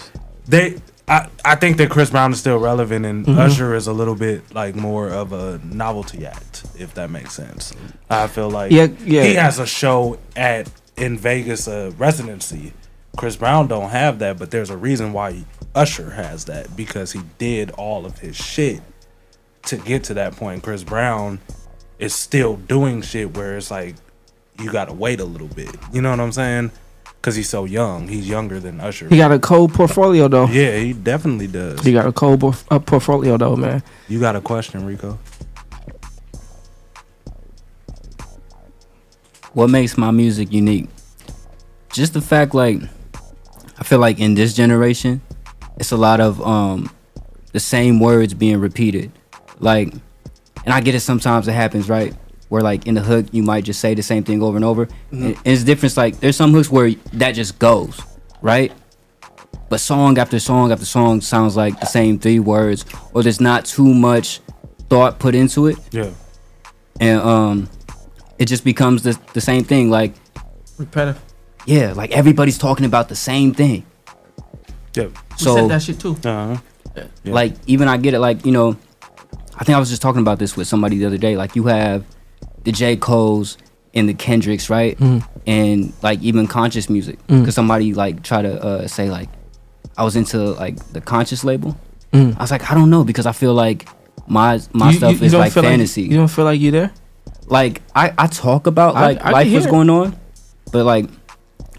they. I, I think that Chris Brown is still relevant and Mhm. Usher is a little bit like more of a novelty act, if that makes sense. I feel like Yeah, yeah. he has a show at in Vegas, a residency. Chris Brown don't have that, but there's a reason why Usher has that because he did all of his shit to get to that point. Chris Brown is still doing shit where it's like you gotta wait a little bit. You know what I'm saying? Because he's so young. He's younger than Usher. He got a cold portfolio though. yeah, he definitely does. He got a cold por- uh, portfolio though, man. You got a question, Rico? what makes my music unique just the fact like i feel like in this generation it's a lot of um the same words being repeated like and i get it sometimes it happens right where like in the hook you might just say the same thing over and over and, and it's different like there's some hooks where that just goes right but song after song after song sounds like the same three words or there's not too much thought put into it Yeah. and um it just becomes the, the same thing like Repetitive. yeah like everybody's talking about the same thing Yeah. so said that shit too. Uh-huh. Yeah. like even i get it like you know i think i was just talking about this with somebody the other day like you have the j coles and the kendricks right Mhm. and like even conscious music because Mm. somebody like try to uh, say like i was into like the conscious label Mm. i was like i don't know because i feel like my my You- stuff you- you is like fantasy you don't feel like you there? like I, I talk about like I can life what's going on, but like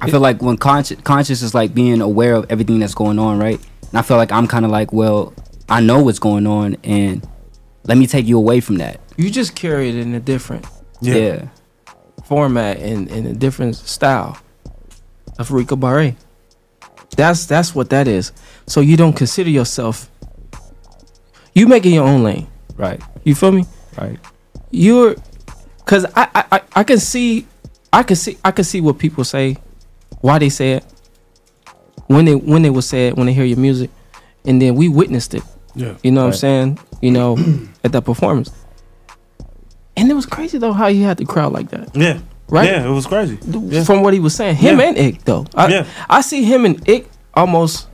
I feel like when conscious conscious is like being aware of everything that's going on, right? And I feel like I'm kind of like, well, I know what's going on, and let me take you away from that. You just carry it in a different Yeah. format and in a different style of Rico Barre. That's that's what that is. So you don't consider yourself. You making your own lane, right? You feel me? Right. You're, cause I I I, I can see, I can see I can see what people say, why they say it, when they when they would say it when they hear your music, and then we witnessed it. Yeah. You know what I'm saying? You know, at that performance. And it was crazy though how he had the crowd like that. Yeah. Right? Yeah, it was crazy. From what he was saying, him Yeah. and Ick though. I, Yeah. I see him and Ick almost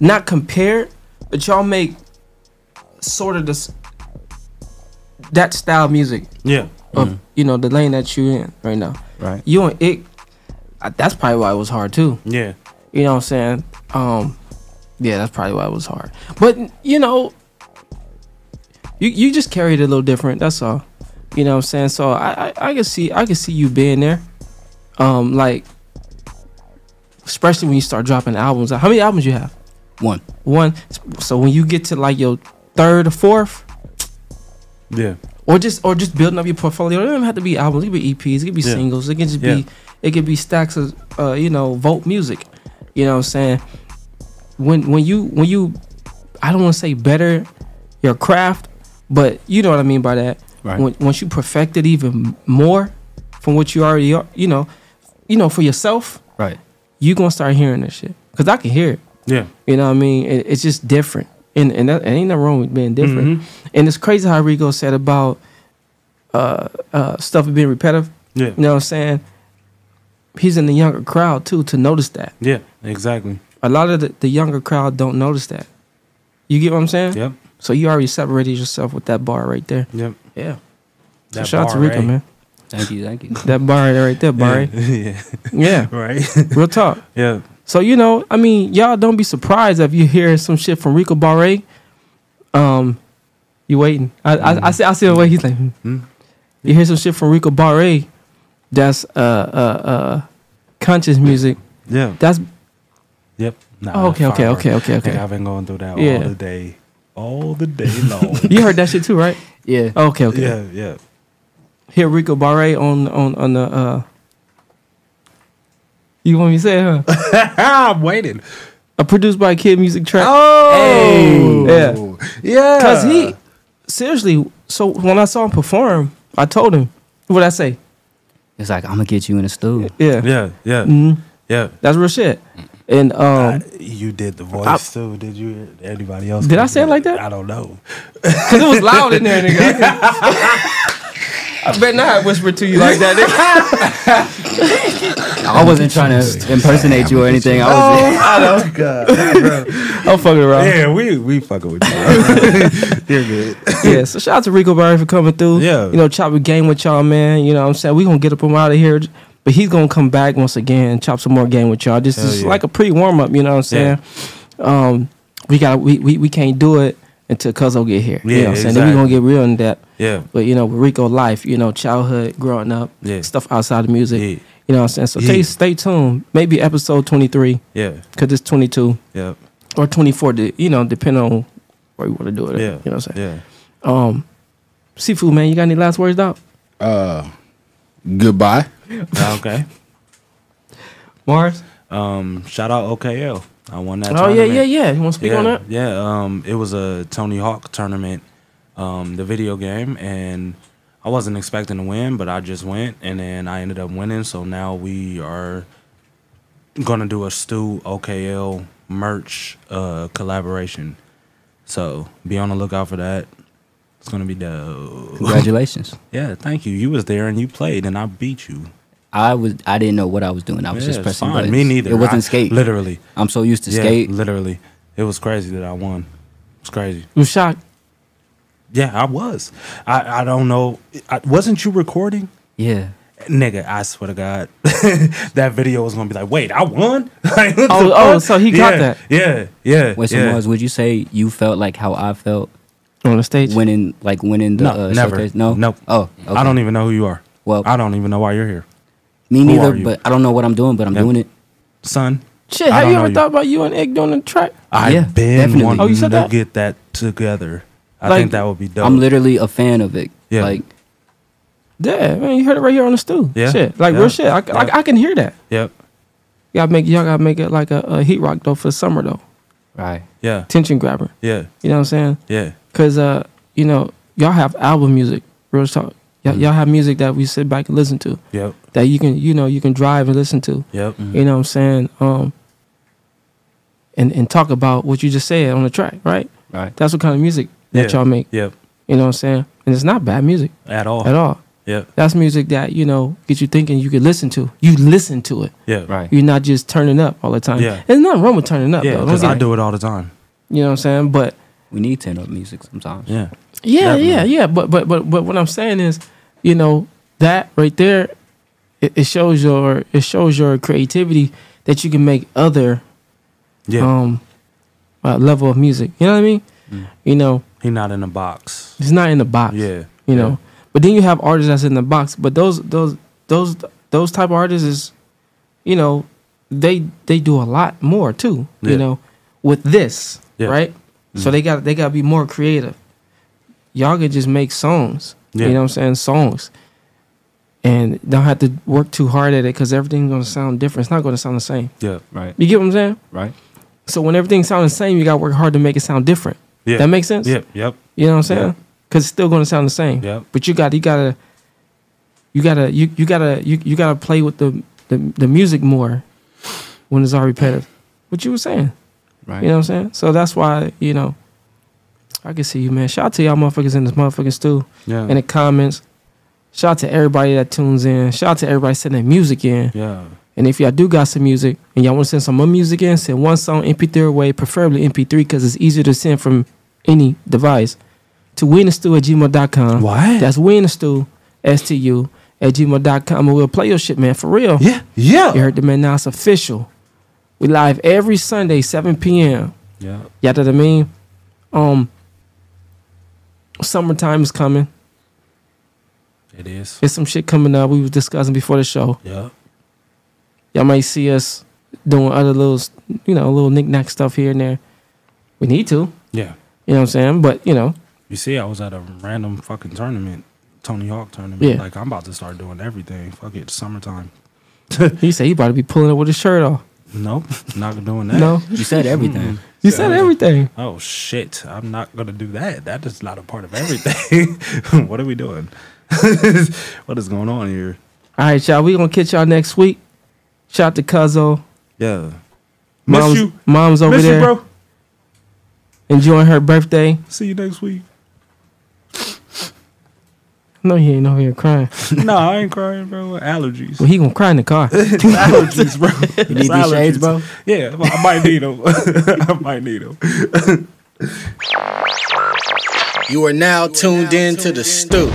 not compared, but y'all make sort of this that style music. Yeah. Of you know the lane that you in right now. Right. You and Ick, uh, that's probably why it was hard too. Yeah. You know what I'm saying? Um, yeah, that's probably why it was hard. But you know, you you just carried it a little different. That's all. You know what I'm saying? So I, I I can see I can see you being there. Um, like especially when you start dropping albums. How many albums you have? One. One. So when you get to like your third or fourth, Yeah. or just or just building up your portfolio. It doesn't have to be albums. It could be EPs. It could be Yeah. singles. It can just Yeah. be it could be stacks of uh, you know vote music. You know what I'm saying? When when you when you I don't want to say better your craft, but you know what I mean by that. Right. When, once you perfect it even more from what you already are, you know, you know for yourself, Right. you gonna start hearing this shit because I can hear it. Yeah. You know what I mean? It, it's just different. And and that, ain't nothing wrong with being different. Mhm. And it's crazy how Rico said about uh uh stuff being repetitive. Yeah. You know what I'm saying? He's in the younger crowd too to notice that. Yeah. Exactly. A lot of the, the younger crowd don't notice that. You get what I'm saying? Yep. So you already separated yourself with that bar right there. Yep. Yeah. So That shout out to bar, Rico, eh? man. Thank you, thank you. That bar right there, bar. Yeah. Yeah. Right. Real talk. Yeah. So you know, I mean, y'all don't be surprised if you hear some shit from Rico Barre. Um, you waiting? I I, I see I see the way he's like. hmm. You hear some shit from Rico Barre. That's uh uh uh conscious music. Yeah. That's Yep. Nah, Oh, okay, that's okay, okay, okay, okay. I've been going through that Yeah. all the day, all the day long. you heard that shit too, right? Yeah. Okay, okay. Yeah, yeah. Hear Rico Barre on on on the. uh You want me to say it, huh? I'm waiting. A produced by Kid Music track. Oh, yeah, yeah. Cause he seriously. So when I saw him perform, I told him, "What I say?" It's like I'm gonna get you in a Stu. Yeah, Yeah, yeah, Mhm. yeah. That's real shit. And um, You did the voice I- too, did you? Anybody else? Did I say it like that? I don't know. Cause it was loud in there, nigga. I bet not I whispered to you like that. I wasn't trying to impersonate you or anything. I was. Oh, I know. God, bro. I'm fucking around. Yeah, we we fucking with you. You're good. yeah, so shout out to Rico Barre for coming through. Yeah. You know, chop a game with y'all, man. You know what I'm saying? we going to get up him out of here. But he's going to come back once again and chop some more game with y'all. This Hell is yeah. like a pre warm up, you know what I'm saying? Um, we got we, we we can't do it until Cuzzo get here. you Yeah, know what I'm saying? Then we going to get real in depth. Yeah. But you know, with Rico life, you know, childhood, growing up, Yeah. stuff outside of music. Yeah. You know what I'm saying? So Yeah. stay, stay tuned. Maybe episode 23. Yeah. Because it's 22 Yeah. or 24, de- you know, depending on where you want to do it. Yeah. You know what I'm saying? Yeah. Um, Sifu man, you got any last words, dog? Uh, goodbye. Okay. Mars. Um, shout out OKL. I won that. Oh, yeah, yeah, yeah. You wanna speak yeah, on that? Yeah. Um, it was a Tony Hawk tournament, um, the video game, and I wasn't expecting to win, but I just went, and then I ended up winning. So now we are gonna do a Stu OKL merch uh, collaboration. So be on the lookout for that. It's gonna be dope. Congratulations. yeah, thank you. You was there and you played, and I beat you. I was. I didn't know what I was doing. I was Yeah, just pressing fine. buttons. Me neither. It wasn't I- skate. Literally. I'm so used to Yeah, skate. Literally. It was crazy that I won. It's crazy. You shocked? Yeah, I was. I, I don't know. I, wasn't you recording? Yeah. Nigga, I swear to God, that video was gonna be like, wait, I won. Like, Oh, oh, so he got Yeah, that. Yeah, yeah. Wait, so yeah. Mars, would you say you felt like how I felt On the stage? Winning, like winning the No, uh, never. showcase? No, Nope. Oh, I don't even know who you are. Well, I don't even know why you're here. Me Who neither, but I don't know what I'm doing, but I'm Yep. doing it. Son, Shit, I have don't you know ever you. thought about you and Egg doing the track? I've Yeah, been definitely. wanting Oh, you said to that? get that together. I Like- think that would be dope. I'm literally a fan of it. Yeah. Like, Yeah, man, you heard it right here on the stool. Yeah, Shit, like yeah, real shit. I, I, yeah. I can hear that. Yep. You gotta make y'all gotta make it like a, a heat rock though for summer though. Right. Yeah. Tension grabber. Yeah. You know what I'm saying? Yeah. Cause uh, you know, y'all have album music, real talk. Y'all, y'all have music that we sit back and listen to. Yep. That you can, you know, you can drive and listen to. Yep. You know what I'm saying? Um, and and talk about what you just said on the track, right? Right. That's what kind of music that Yeah. y'all make. Yep. You know what I'm saying? And it's not bad music At all. at all. Yep. That's music that you know get you thinking. You could listen to. You listen to it. Yeah. Right. You're not just turning up all the time. Yeah. There's nothing wrong with turning up. Yeah, though. Because I do it all the time. You know what I'm saying? But We need turn up music sometimes. Yeah. yeah, Definitely. yeah, yeah. But but but but what I'm saying is, you know, that right there, it, it shows your it shows your creativity that you can make other Yeah. um uh, level of music. You know what I mean? Mm. You know, He not in a box. He's not in a box. Yeah. You yeah. Know, but then you have artists that's in the box. But those those those those type of artists is, you know, they they do a lot more too. Yeah. You know, with this Yeah. right. So Mhm. they got they got to be more creative. Y'all can just make songs. Yeah. You know what I'm saying? Songs. And don't have to work too hard at it because everything's gonna sound different. It's not gonna sound the same. Yeah. Right. You get what I'm saying? Right. So when everything sounds the same, you gotta work hard to make it sound different. Yeah. That makes sense? Yep. Yep. You know what I'm saying? Yeah. Because it's still gonna sound the same. Yep. But you got you gotta you gotta you, you gotta you, you gotta play with the, the the music more when it's all repetitive. What you were saying. Right. You know what I'm saying? So that's why, you know, I can see you, man. Shout out to y'all motherfuckers in this motherfucking Stu. Yeah. In the comments. Shout out to everybody that tunes in. Shout out to everybody sending music in. Yeah. And if y'all do got some music and y'all want to send some more music in, send one song MP3 away, preferably MP3 because it's easier to send from any device to winthestu at gmail.com. What? That's winthestu, S-T-U, at gmail.com. And we'll play your shit, man, for real. Yeah. Yeah. You heard the man, now it's official. We live every Sunday, 7 p.m. Yeah. You know what I mean? Um, summertime is coming. It is. There's some shit coming up we was discussing before the show. Yeah. Y'all might see us doing other little, you know, little knick-knack stuff here and there. We need to. Yeah. You know what I'm saying? But, you know, You see, I was at a random fucking tournament, Tony Hawk tournament. Yeah. Like I'm about to start doing everything. Fuck it, summertime. he said he about to be pulling up with his shirt off. Nope, not doing that. No. You said everything. You said everything. Oh shit! I'm not gonna do that. That is not a part of everything. what are we doing? what is going on here? All right, y'all. We gonna catch y'all next week. Shout out to Cuzzo. Yeah. Miss Mom's, you. Mom's over Miss you, there bro. enjoying her birthday. See you next week. No, he ain't over here crying. no, I ain't crying, bro. Allergies. Well, he gonna cry in the car. allergies, bro. You need these shades, bro? Yeah, I might need them. I might need them. You are now tuned in to the Stu.